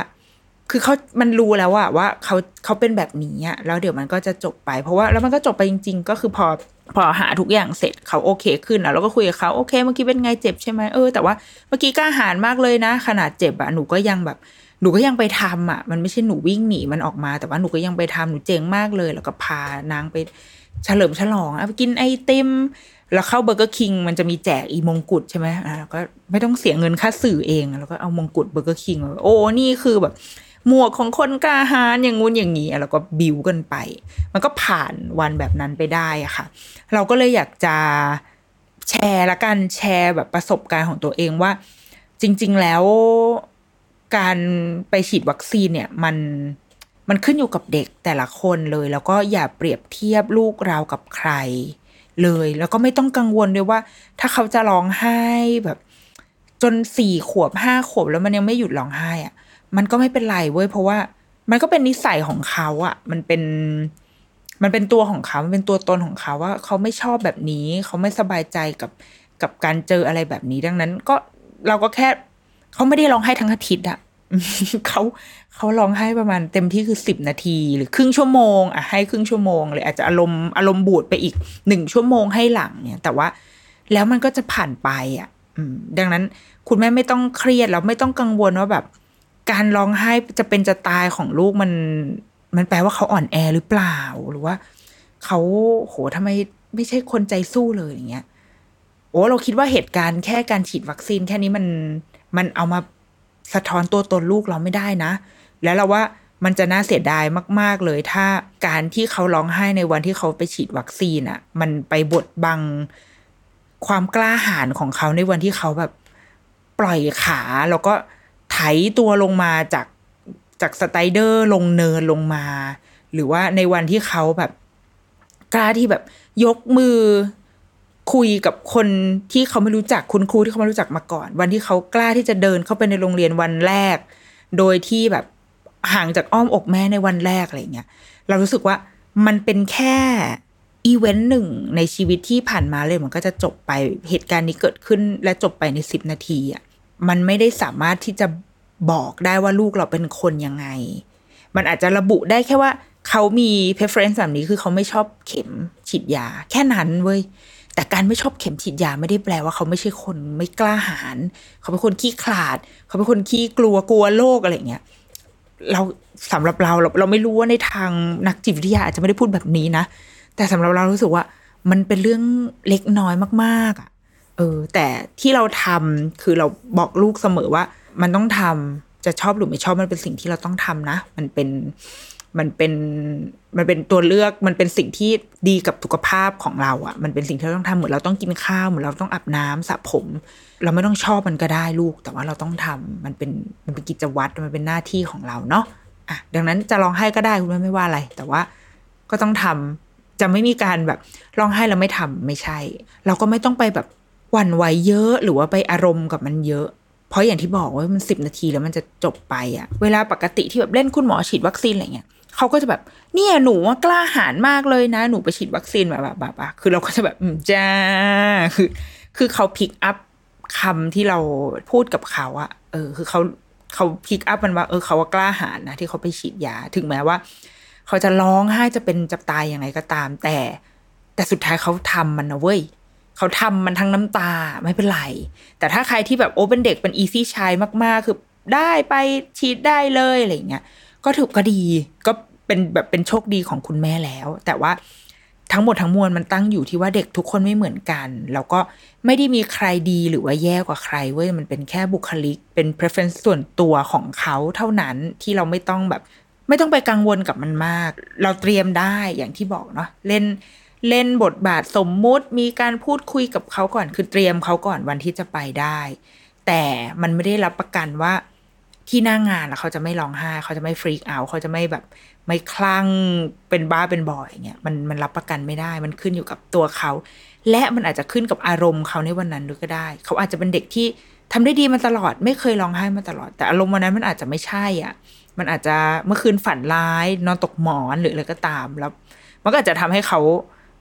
คือเขามันรู้แล้วว่าว่าเขาเขาเป็นแบบนี้อะแล้วเดี๋ยวมันก็จะจบไป เพราะว่าแล้วมันก็จบไปจริง ๆ ก็คือพอพอหาทุกอย่างเสร็จเขาโอเคขึ้นอะแล้วก็คุยกับเขาโอเค เมื่อกี้เป็นไงเจ็บใช่ไหมเออแต่ว่าเมื่อกี้กล้าหาญมากเลยนะ ขนาดเจ็บอะหนูก็ยังแบบหนูก็ยังไปทำอะมันไม่ใช่หนูวิ่งหนีมันออกมา แต่ว่าหนูก็ยังไปทำหนูเจ๋งมากเลย แล้วก็พานางไปเฉลิมฉลองอะกินไอติมแล้วเข้า Burger King มันจะมีแจกอีมงกุฎใช่ไหมอะก็ไม่ต้องเสียเงินค่าซื้อเอง แล้วก็เอามงกุฎ Burger King โอ้นี่คือแบบ หมวกของคนกล้าหาญอย่างงู้นอย่างนี้แล้วก็บิวกันไป มันก็ผ่านวันแบบนั้นไปได้อะค่ะ เราก็เลยอยากจะแชร์ละกันแชร์แบบประสบการณ์ของตัวเองว่า จริง ๆ แล้วการไปฉีดวัคซีนเนี่ยมันมันขึ้นอยู่กับเด็กแต่ละคนเลย แล้วก็อย่าเปรียบเทียบลูกเรากับใคร เลย แล้วก็ไม่ต้องกังวลด้วยว่า ถ้าเขาจะร้องไห้แบบ จนสี่ขวบห้าขวบแล้วมันยังไม่หยุดร้องไห้อะ มันก็ไม่เป็นไรเว้ยเพราะว่า มันก็เป็นนิสัยของเขาอะมันเป็น มันเป็นตัวของเขามันเป็นตัวตนของเขาว่า เขาไม่ชอบแบบนี้ เขาไม่สบายใจกับกับการเจออะไรแบบนี้ดังนั้น ก็เราก็แค่เขาไม่ได้ร้องไห้ทั้งอาทิตย์อะเขาเขาร้องไห้ประมาณเต็มที่คือสิบนาที หรือครึ่งชั่วโมงอะให้ครึ่งชั่วโมงเลยอาจจะอารมณ์อารมณ์บูดไปอีกหนึ่งชั่วโมงให้หลังเนี่ย แต่ว่าแล้วมันก็จะผ่านไปอะดังนั้นคุณแม่ไม่ต้องเครียดแล้วไม่ต้องกังวลว่าแบบ การร้องไห้จะเป็นจะตายของลูกมัน มันแปลว่าเขาอ่อนแอหรือเปล่า หรือว่าเขาโหทำไมไม่ใช่คนใจสู้เลยอย่างเงี้ยโอ้เราคิดว่าเหตุการณ์แค่การฉีดวัคซีนแค่นี้มันมันเอามาสะท้อนตัวตนลูกเราไม่ได้นะ แล้วเราว่ามันจะน่าเสียดายมาก ๆ เลย ถ้าการที่เขาร้องไห้ในวันที่เขาไปฉีดวัคซีนอะ่ะ มันไปบดบังความกล้าหาญของเขาในวันที่เขาแบบปล่อยขาแล้วก็ ไถตัวลงมาจากจากสไตเดอร์ลงเนินลงมา หรือว่าในวันที่เขาแบบกล้าที่แบบยกมือคุยกับคนที่เขาไม่รู้จักคุณครูที่เขาไม่รู้จักมาก่อน วันที่เขากล้าที่จะเดินเข้าไปในโรงเรียนวันแรก โดยที่แบบห่างจากอ้อมอกแม่ในวันแรกอะไรเงี้ยเรารู้สึกว่ามันเป็นแค่อีเวนต์หนึ่งในชีวิตที่ผ่านมาเลยมันก็จะจบไปเหตุการณ์นี้เกิดขึ้นและจบไปในสิบนาทีอะ มันไม่ได้สามารถที่จะบอกได้ว่าลูกเราเป็นคนยังไง มันอาจจะระบุได้แค่ว่าเขามี preference แบบนี้คือเขาไม่ชอบเข็มฉีดยา แค่นั้นเว้ยแต่การไม่ชอบเข็มฉีดยาไม่ได้แปลว่าเขาไม่ใช่คนไม่กล้าหาญเขาเป็นคนขี้ขลาด เขาเป็นคนขี้กลัวกลัวโลกอะไรเงี้ยเราสำหรับเราเราเราไม่รู้ว่าในทางนักจิตวิทยาอาจจะไม่ได้พูดแบบนี้นะ แต่สำหรับเรารู้สึกว่า มันเป็นเรื่องเล็กน้อยมากๆอะ เออ แต่ที่เราทำคือเราบอกลูกเสมอว่า มันต้องทำจะชอบหรือไม่ชอบมันเป็นสิ่งที่เราต้องทำนะ มันเป็นมันเป็นมันเป็นตัวเลือกมันเป็นสิ่งที่ดีกับสุขภาพของเราอะ่ะ มันเป็นสิ่งที่เราต้องทำเหมือนเราต้องกินข้าวเหมือนเราต้องอาบน้ำสระผม เราไม่ต้องชอบมันก็ได้ลูก แต่ว่าเราต้องทำมันเป็นมันเป็นกิจวัตรมันเป็นหน้าที่ของเราเนาะอะดังนั้นจะร้องไห้ก็ได้คุณแม่ไม่ว่าอะไร แต่ว่าก็ต้องทำจะไม่มีการแบบร้องไห้แล้วไม่ทำไม่ใช่ เราก็ไม่ต้องไปแบบ วันไหวเยอะหรือว่าไปอารมณ์กับมันเยอะ เพราะอย่างที่บอกว่ามันสิบนาทีแล้วมันจะจบไปอะเวลาปกติที่แบบเล่นคุณหมอฉีดวัคซีนอะไรเงี้ยเขาก็จะแบบ เนี่ยหนูว่ากล้าหาญมากเลยนะ หนูไปฉีดวัคซีนแบบแบบแบบคือเราก็จะแบบอืมจ้าคือคือเขา pick up คำที่เราพูดกับเขาอะเออ คือเขาเขา pick up มันว่า เออเขาว่ากล้าหาญนะที่เขาไปฉีดยา ถึงแม้ว่า เขาจะร้องไห้จะเป็นจะตายยังไงก็ตาม แต่ แต่สุดท้ายเขาทำมันนะเว้ย เขาทำมันทั้งน้ำตาไม่เป็นไร แต่ถ้าใครที่แบบโอ้เป็นเด็กเป็นอีซี่ชายมาก ๆ คือได้ไปฉีดได้เลยอะไรเงี้ยก็ถือก็ดีก็เป็นแบบเป็นโชคดีของคุณแม่แล้ว แต่ว่าทั้งหมดทั้งมวลมันตั้งอยู่ที่ว่าเด็กทุกคนไม่เหมือนกัน แล้วก็ไม่ได้มีใครดีหรือว่าแย่กว่าใครเว้ยมันเป็นแค่บุคลิก เป็น preference ส่วนตัวของเขาเท่านั้นที่เราไม่ต้องแบบ ไม่ต้องไปกังวลกับมันมาก เราเตรียมได้อย่างที่บอกเนาะเล่น เล่นบทบาทสมมุติมีการพูดคุยกับเขาก่อนคือเตรียมเขาก่อนวันที่จะไปได้ แต่มันไม่ได้รับประกันว่าที่หน้างงานแล้วเขาจะไม่ร้องไห้เขาจะไม่ฟรีกเอาเขาจะไม่แบบไม่คลั่งเป็นบ้าเป็นบอยเงี้ยมันมันรับประกันไม่ได้มันขึ้นอยู่กับตัวเขา และมันอาจจะขึ้นกับอารมณ์เขาในวันนั้นด้วยก็ได้ เขาอาจจะเป็นเด็กที่ทำได้ดีมาตลอด ไม่เคยร้องไห้มาตลอด แต่อารมณ์วันนั้นมันอาจจะไม่ใช่อะ มันอาจจะเมื่อคืนฝันร้าย นอนตกหมอนหรืออะไรก็ตามแล้ว มันก็อาจจะทำให้เขา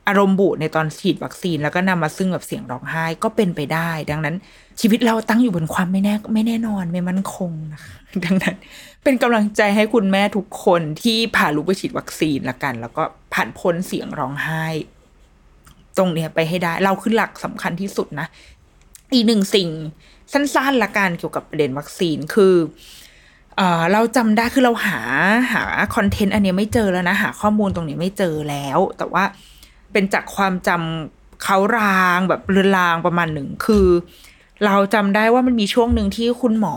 อารมณ์บูดในตอนฉีดวัคซีนแล้วก็นำมาซึ่งแบบเสียงร้องไห้ก็เป็นไปได้ ดังนั้น ชีวิตเราตั้งอยู่บนความไม่แน่ไม่แน่นอนไม่มั่นคงนะคะดังนั้น เป็นกำลังใจให้คุณแม่ทุกคนที่พาลูกไปฉีดวัคซีนละกัน แล้วก็ผ่านพ้นเสียงร้องไห้ ตรงเนี้ยไปให้ได้ เราคือหลักสำคัญที่สุดนะอีกหนึ่งสิ่งสั้นๆละกันเกี่ยวกับประเด็นวัคซีนคือเออเราจำได้คือเราหาหาคอนเทนต์อันนี้ไม่เจอแล้วนะ หาข้อมูลตรงนี้ไม่เจอแล้ว แต่ว่า เป็นจากความจำเขารางแบบเรือนรางประมาณหนึ่งคือ เราจำได้ว่ามันมีช่วงหนึ่งที่คุณหมอ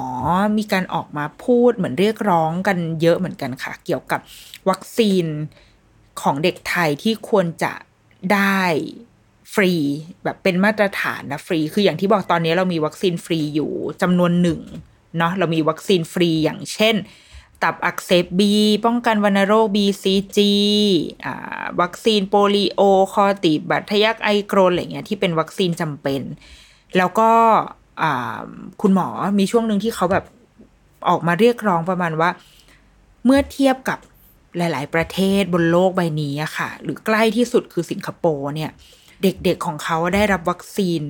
มีการออกมาพูดเหมือนเรียกร้องกันเยอะเหมือนกันค่ะ เกี่ยวกับวัคซีนของเด็กไทยที่ควรจะได้ฟรีแบบเป็นมาตรฐานนะฟรี คืออย่างที่บอกตอนนี้เรามีวัคซีนฟรีอยู่จำนวนหนึ่งเนาะเรามีวัคซีนฟรีอย่างเช่น ตับอักเสบบีป้องกันวัณโรค BCG วัคซีนโปลิโอ คอติบัตทยักไอโกรนอะไรเงี้ยที่เป็นวัคซีนจำเป็น แล้วก็คุณหมอมีช่วงหนึ่งที่เขาแบบออกมาเรียกร้องประมาณว่า เมื่อเทียบกับหลาย ๆ ประเทศบนโลกใบนี้อะค่ะ หรือใกล้ที่สุดคือสิงคโปร์เนี่ย เด็กๆของเขาได้รับวัคซีน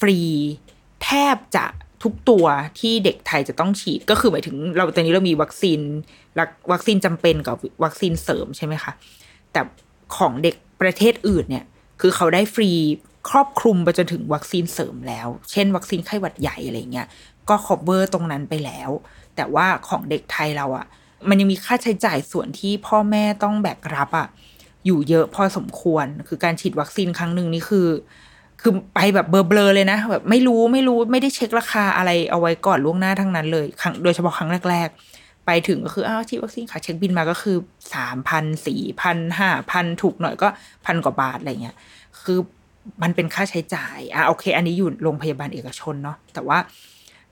ฟรี แทบจะ ทุกตัวที่เด็กไทยจะต้องฉีดก็คือหมายถึงเราตอนนี้เรามีวัคซีนวัคซีนจำเป็นกับวัคซีนเสริมใช่ไหมคะแต่ของเด็กประเทศอื่นเนี่ยคือเขาได้ฟรีครอบคลุมไปจนถึงวัคซีนเสริมแล้ว เช่น วัคซีนไข้หวัดใหญ่อะไรเงี้ยก็ครอบเวอร์ตรงนั้นไปแล้ว แต่ว่าของเด็กไทยเราอะ่ะ มันยังมีค่าใช้จ่ายส่วนที่พ่อแม่ต้องแบกรับอะ่ะอยู่เยอะพอสมควร คือการฉีดวัคซีนครั้งหนึ่งนี่คือ คือไปแบบเบลอๆเลยนะ แบบไม่รู้ไม่รู้ไม่ได้เช็คราคาอะไรเอาไว้ก่อนล่วงหน้าทั้งนั้นเลยครั้งโดยเฉพาะครั้งแรก ๆ ไปถึงก็คืออ้าวที่วัคซีนค่ะเช็คบินมาก็คือสามพันสี่พันห้าพันถูกหน่อยก็พันกว่าบาทอะไรเงี้ยคือมันเป็นค่าใช้จ่ายอะโอเค อันนี้อยู่โรงพยาบาลเอกชนเนาะแต่ว่า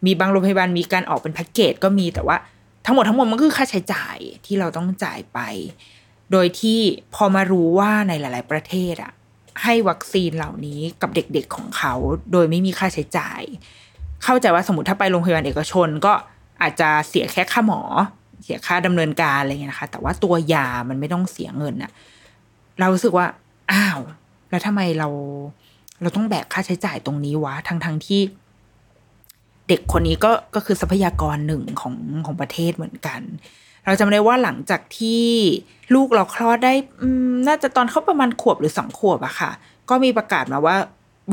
มีบางโรงพยาบาลมีการออกเป็นแพ็กเกจก็มีแต่ว่าทั้งหมดทั้งหมดมันคือค่าใช้จ่ายที่เราต้องจ่ายไป โดยที่พอมารู้ว่าในหลาย ๆ ประเทศอะ ให้วัคซีนเหล่านี้กับเด็กๆของเขา โดยไม่มีค่าใช้จ่าย เข้าใจว่าสมมติถ้าไปโรงพยาบาลเอกชนก็อาจจะเสียแค่ค่าหมอ เสียค่าดำเนินการอะไรเงี้ยนะคะ แต่ว่าตัวยามันไม่ต้องเสียเงินอะเราสึกว่าอ้าว แล้วทำไมเรา เราต้องแบกค่าใช้จ่ายตรงนี้วะทั้งทั้งที่ เด็กคนนี้ก็ก็คือทรัพยากรหนึ่งของของประเทศเหมือนกัน เราจำได้ว่าหลังจากที่ลูกเราคลอดได้น่าจะตอนเขาประมาณขวบหรือสองขวบอะค่ะ ก็มีประกาศมาว่า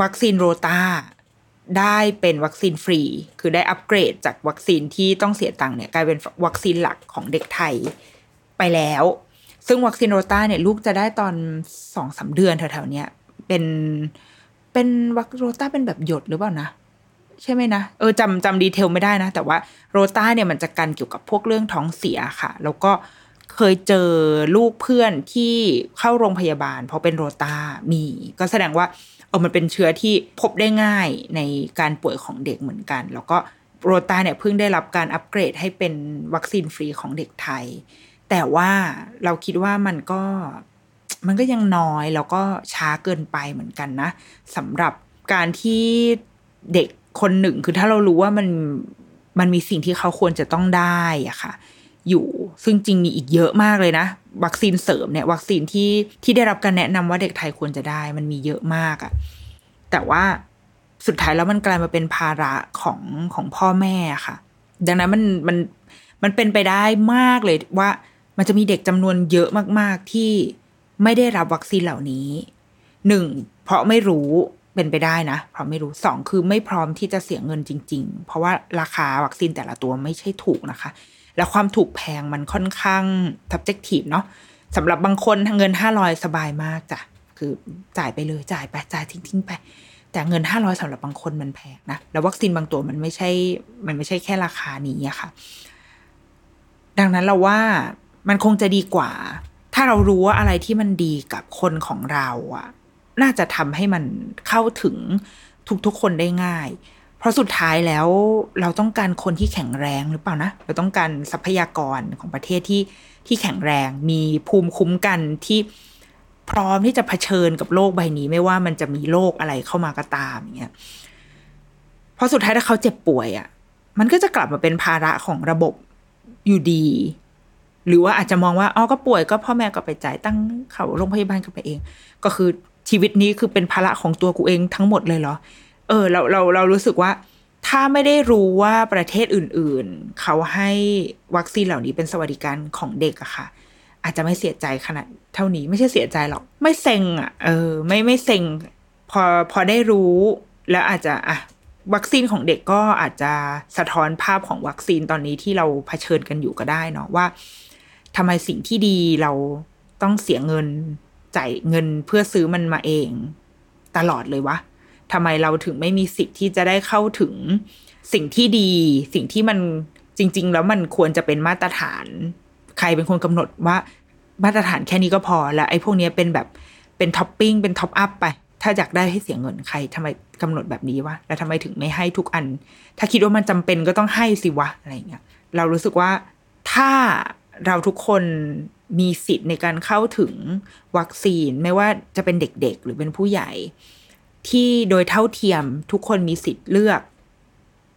วัคซีนโรตาได้เป็นวัคซีนฟรี คือได้อัปเกรดจากวัคซีนที่ต้องเสียตังค์เนี่ยกลายเป็นวัคซีนหลักของเด็กไทยไปแล้ว ซึ่งวัคซีนโรตาเนี่ยลูกจะได้ตอนสองสามเดือนแถวๆเนี้ยเป็นเป็นวัคโรตาเป็นแบบหยดหรือเปล่านะ ใช่ไหมนะเออจำจำ detail ไม่ได้นะ แต่ว่าโรตาเนี่ยมันจะกันเกี่ยวกับพวกเรื่องท้องเสียค่ะ แล้วก็เคยเจอลูกเพื่อนที่เข้าโรงพยาบาล เพราะเป็นโรต้ามี ก็แสดงว่าเออมันเป็นเชื้อที่พบได้ง่ายในการป่วยของเด็กเหมือนกัน แล้วก็โรต้าเนี่ยเพิ่งได้รับการอัปเกรดให้เป็นวัคซีนฟรีของเด็กไทย แต่ว่าเราคิดว่ามันก็มันก็ยังน้อยแล้วก็ช้าเกินไปเหมือนกันนะสำหรับการที่เด็ก คนหนึ่งคือถ้าเรารู้ว่ามันมันมีสิ่งที่เขาควรจะต้องได้อะค่ะ อยู่ซึ่งจริงมีอีกเยอะมากเลยนะ วัคซีนเสริมเนี่ย วัคซีนที่ที่ได้รับการแนะนำว่าเด็กไทยควรจะได้ มันมีเยอะมากอะแต่ว่าสุดท้ายแล้วมันกลายมาเป็นภาระของของพ่อแม่ค่ะ ดังนั้นมันมันมันเป็นไปได้มากเลยว่ามันจะมีเด็กจำนวนเยอะมาก ๆ ที่ไม่ได้รับวัคซีนเหล่านี้หนึ่งเพราะไม่รู้ เป็นไปได้นะเพราะไม่รู้สองคือไม่พร้อมที่จะเสียเงินจริง ๆ เพราะว่าราคาวัคซีนแต่ละตัวไม่ใช่ถูกนะคะ แล้วความถูกแพงมันค่อนข้าง subjective เนาะสำหรับบางคนทางเงินห้าร้อยสบายมากจ้ะคือจ่ายไปเลยจ่ายไปจ่ายทิ้งๆไป แต่เงินห้าร้อยสำหรับบางคนมันแพงนะแล้ววัคซีนบางตัวมันไม่ใช่ มันไม่ใช่แค่ราคานี้อะค่ะ ดังนั้นเราว่ามันคงจะดีกว่า ถ้าเรารู้ว่าอะไรที่มันดีกับคนของเราอะ น่าจะทำให้มันเข้าถึงทุกๆคนได้ง่าย เพราะสุดท้ายแล้วเราต้องการคนที่แข็งแรงหรือเปล่านะ เราต้องการทรัพยากรของประเทศที่ที่แข็งแรง มีภูมิคุ้มกันที่พร้อมที่จะเผชิญกับโลกใบนี้ ไม่ว่ามันจะมีโรคอะไรเข้ามาก็ตามอย่างเงี้ยเพราะสุดท้ายถ้าเขาเจ็บป่วยอะ่ะ มันก็จะกลับมาเป็นภาระของระบบอยู่ดี หรือว่าอาจจะมองว่าอ๋อก็ป่วยก็พ่อแม่ก็ไปจ่ายตั้งเขาโรงพยาบาลกันไปเอง ก็คือ ชีวิตนี้คือเป็นภาระของตัวกูเองทั้งหมดเลยเหรอ เออ เราเราเรารู้สึกว่า ถ้าไม่ได้รู้ว่าประเทศอื่นๆ เขาให้วัคซีนเหล่านี้เป็นสวัสดิการของเด็กอะค่ะ อาจจะไม่เสียใจขนาดเท่านี้ไม่ใช่เสียใจหรอก ไม่เซ็งอะเออ ไม่ไม่เซ็งพอพอได้รู้แล้วอาจจะอะวัคซีนของเด็กก็อาจจะสะท้อนภาพของวัคซีนตอนนี้ที่เราเผชิญกันอยู่ก็ได้เนาะว่าทำไมสิ่งที่ดีเราต้องเสียเงิน จ่ายเงินเพื่อซื้อมันมาเอง ตลอดเลยวะทำไมเราถึงไม่มีสิทธิ์ที่จะได้เข้าถึงสิ่งที่ดี สิ่งที่มันจริง ๆ แล้วมันควรจะเป็นมาตรฐาน ใครเป็นคนกำหนดว่ามาตรฐานแค่นี้ก็พอแล้วไอ้พวกนี้เป็นแบบเป็นท็อปปิ้งเป็น top up ไป ถ้าอยากได้ให้เสียเงินใครทำไมกำหนดแบบนี้วะแล้วทำไมถึงไม่ให้ทุกอัน ถ้าคิดว่ามันจำเป็นก็ต้องให้สิวะอะไรเงี้ยเรารู้สึกว่าถ้าเราทุกคน มีสิทธิ์ในการเข้าถึงวัคซีน ไม่ว่าจะเป็นเด็กๆ หรือเป็นผู้ใหญ่ ที่โดยเท่าเทียมทุกคนมีสิทธิ์เลือก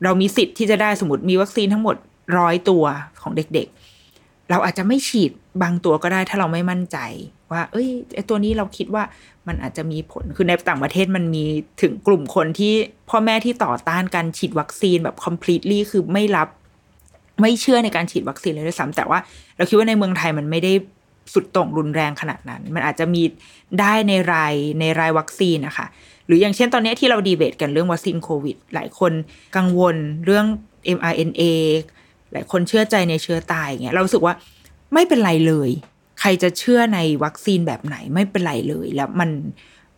เรามีสิทธิ์ที่จะได้สมมติมีวัคซีนทั้งหมดร้อยตัวของเด็กๆ เราอาจจะไม่ฉีดบางตัวก็ได้ถ้าเราไม่มั่นใจ ว่า เอ้ยไอตัวนี้เราคิดว่ามันอาจจะมีผลคือในต่างประเทศมันมีถึงกลุ่มคนที่พ่อแม่ที่ต่อต้านการฉีดวัคซีนแบบ completely คือไม่รับ ไม่เชื่อในการฉีดวัคซีนเลยด้วยซ้ำแต่ว่าเราคิดว่าในเมืองไทยมันไม่ได้สุดโต่งรุนแรงขนาดนั้น มันอาจจะมีได้ในรายในรายวัคซีนนะคะหรืออย่างเช่นตอนนี้ที่เราดีเบตกันเรื่องวัคซีนโควิด หลายคนกังวลเรื่อง mRNA หลายคนเชื่อใจในเชื้อตายอย่างเงี้ยเรารู้สึกว่าไม่เป็นไรเลย ใครจะเชื่อในวัคซีนแบบไหนไม่เป็นไรเลยแล้วมัน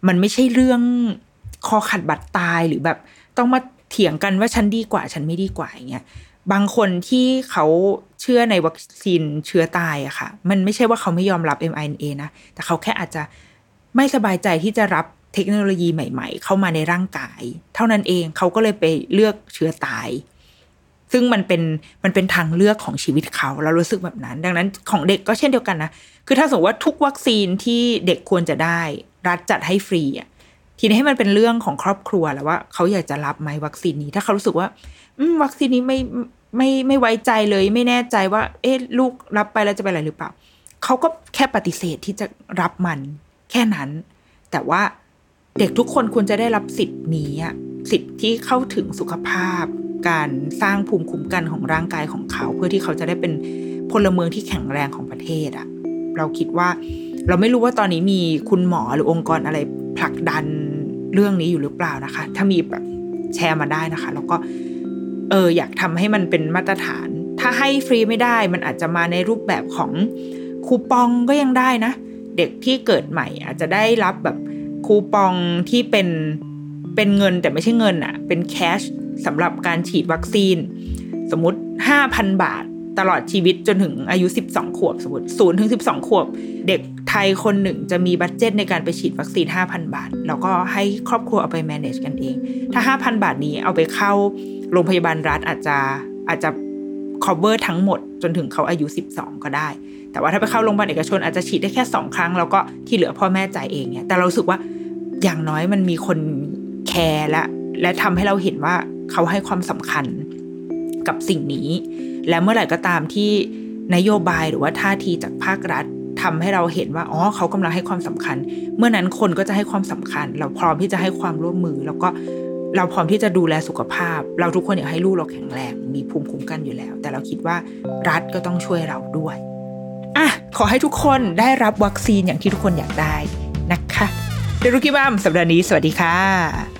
มันไม่ใช่เรื่องคอขัดบัตรตายหรือแบบต้องมาเถียงกันว่าฉันดีกว่าฉันไม่ดีกว่าอย่างเงี้ย บางคนที่เขาเชื่อในวัคซีนเชื้อตายอะค่ะ มันไม่ใช่ว่าเขาไม่ยอมรับ mRNA นะ แต่เขาแค่อาจจะไม่สบายใจที่จะรับเทคโนโลยีใหม่ ๆ เข้ามาในร่างกาย เท่านั้นเองเขาก็เลยไปเลือกเชื้อตาย ซึ่งมันเป็นมันเป็นทางเลือกของชีวิตเขาเรารู้สึกแบบนั้น ดังนั้นของเด็กก็เช่นเดียวกันนะคือถ้าสมมติว่าทุกวัคซีนที่เด็กควรจะได้ รัฐจัดให้ฟรีอะทีนี้ให้มันเป็นเรื่องของครอบครัวแล้วว่าเขาอยากจะรับไหมวัคซีนนี้ ถ้าเขารู้สึกว่า วัคซีนนี้ไม่ไม่ไม่ไว้ใจเลยไม่แน่ใจว่า เอ๊ะลูกรับไปแล้วจะเป็นอะไรหรือเปล่าเขาก็แค่ปฏิเสธที่จะรับมัน แค่นั้น แต่ว่าเด็กทุกคนควรจะได้รับสิทธิ์นี้อะสิทธิ์ที่เข้าถึงสุขภาพ การสร้างภูมิคุ้มกันของร่างกายของเขา เพื่อที่เขาจะได้เป็นพลเมืองที่แข็งแรงของประเทศอะเราคิดว่า เราไม่รู้ว่าตอนนี้มีคุณหมอหรือองค์กรอะไรผลักดันเรื่องนี้อยู่หรือเปล่านะคะ ถ้ามีแบบแชร์มาได้นะคะ แล้วก็ อออยากทำให้มันเป็นมาตรฐาน ถ้าให้ฟรีไม่ได้มันอาจจะมาในรูปแบบของคูปองก็ยังได้นะ เด็กที่เกิดใหม่อาจจะได้รับแบบคูปองที่เป็นเป็นเงินแต่ไม่ใช่เงินอะเป็นแคชสำหรับการฉีดวัคซีน สมมติ 5,000 บาทตลอดชีวิตจนถึงอายุ 12 ขวบ สมมติ0ถึง 12 ขวบ เด็กไทยคนหนึ่งจะมีบัตเจตในการไปฉีดวัคซีน 5,000 บาท แล้วก็ให้ครอบครัวเอาไป manage กันเอง ถ้า 5,000 บาทนี้เอาไปเข้า โรงพยาบาลรัฐอาจจะอาจจะ cover ทั้งหมดจนถึงเขาอายุ 12 ก็ได้ แต่ว่าถ้าไปเข้าโรงพยาบาลเอกชนอาจจะฉีดได้แค่ 2 ครั้ง แล้วก็ที่เหลือพ่อแม่จ่ายเองเนี่ยแต่เราสึกว่าอย่างน้อยมันมีคนแคร์และ และทำให้เราเห็นว่าเขาให้ความสำคัญกับสิ่งนี้ และเมื่อไหร่ก็ตามที่นโยบายหรือว่าท่าทีจากภาครัฐทำให้เราเห็นว่าอ๋อเขากำลังให้ความสำคัญ เมื่อนั้นคนก็จะให้ความสำคัญ เราพร้อมที่จะให้ความร่วมมือแล้วก็ เราพร้อมที่จะดูแลสุขภาพ เราทุกคนอยากให้ลูกเราแข็งแรงมีภูมิคุ้มกันอยู่แล้ว แต่เราคิดว่ารัฐก็ต้องช่วยเราด้วยอะขอให้ทุกคนได้รับวัคซีนอย่างที่ทุกคนอยากได้นะคะเดรุกิบัมสัปดาห์นี้ สวัสดีค่ะ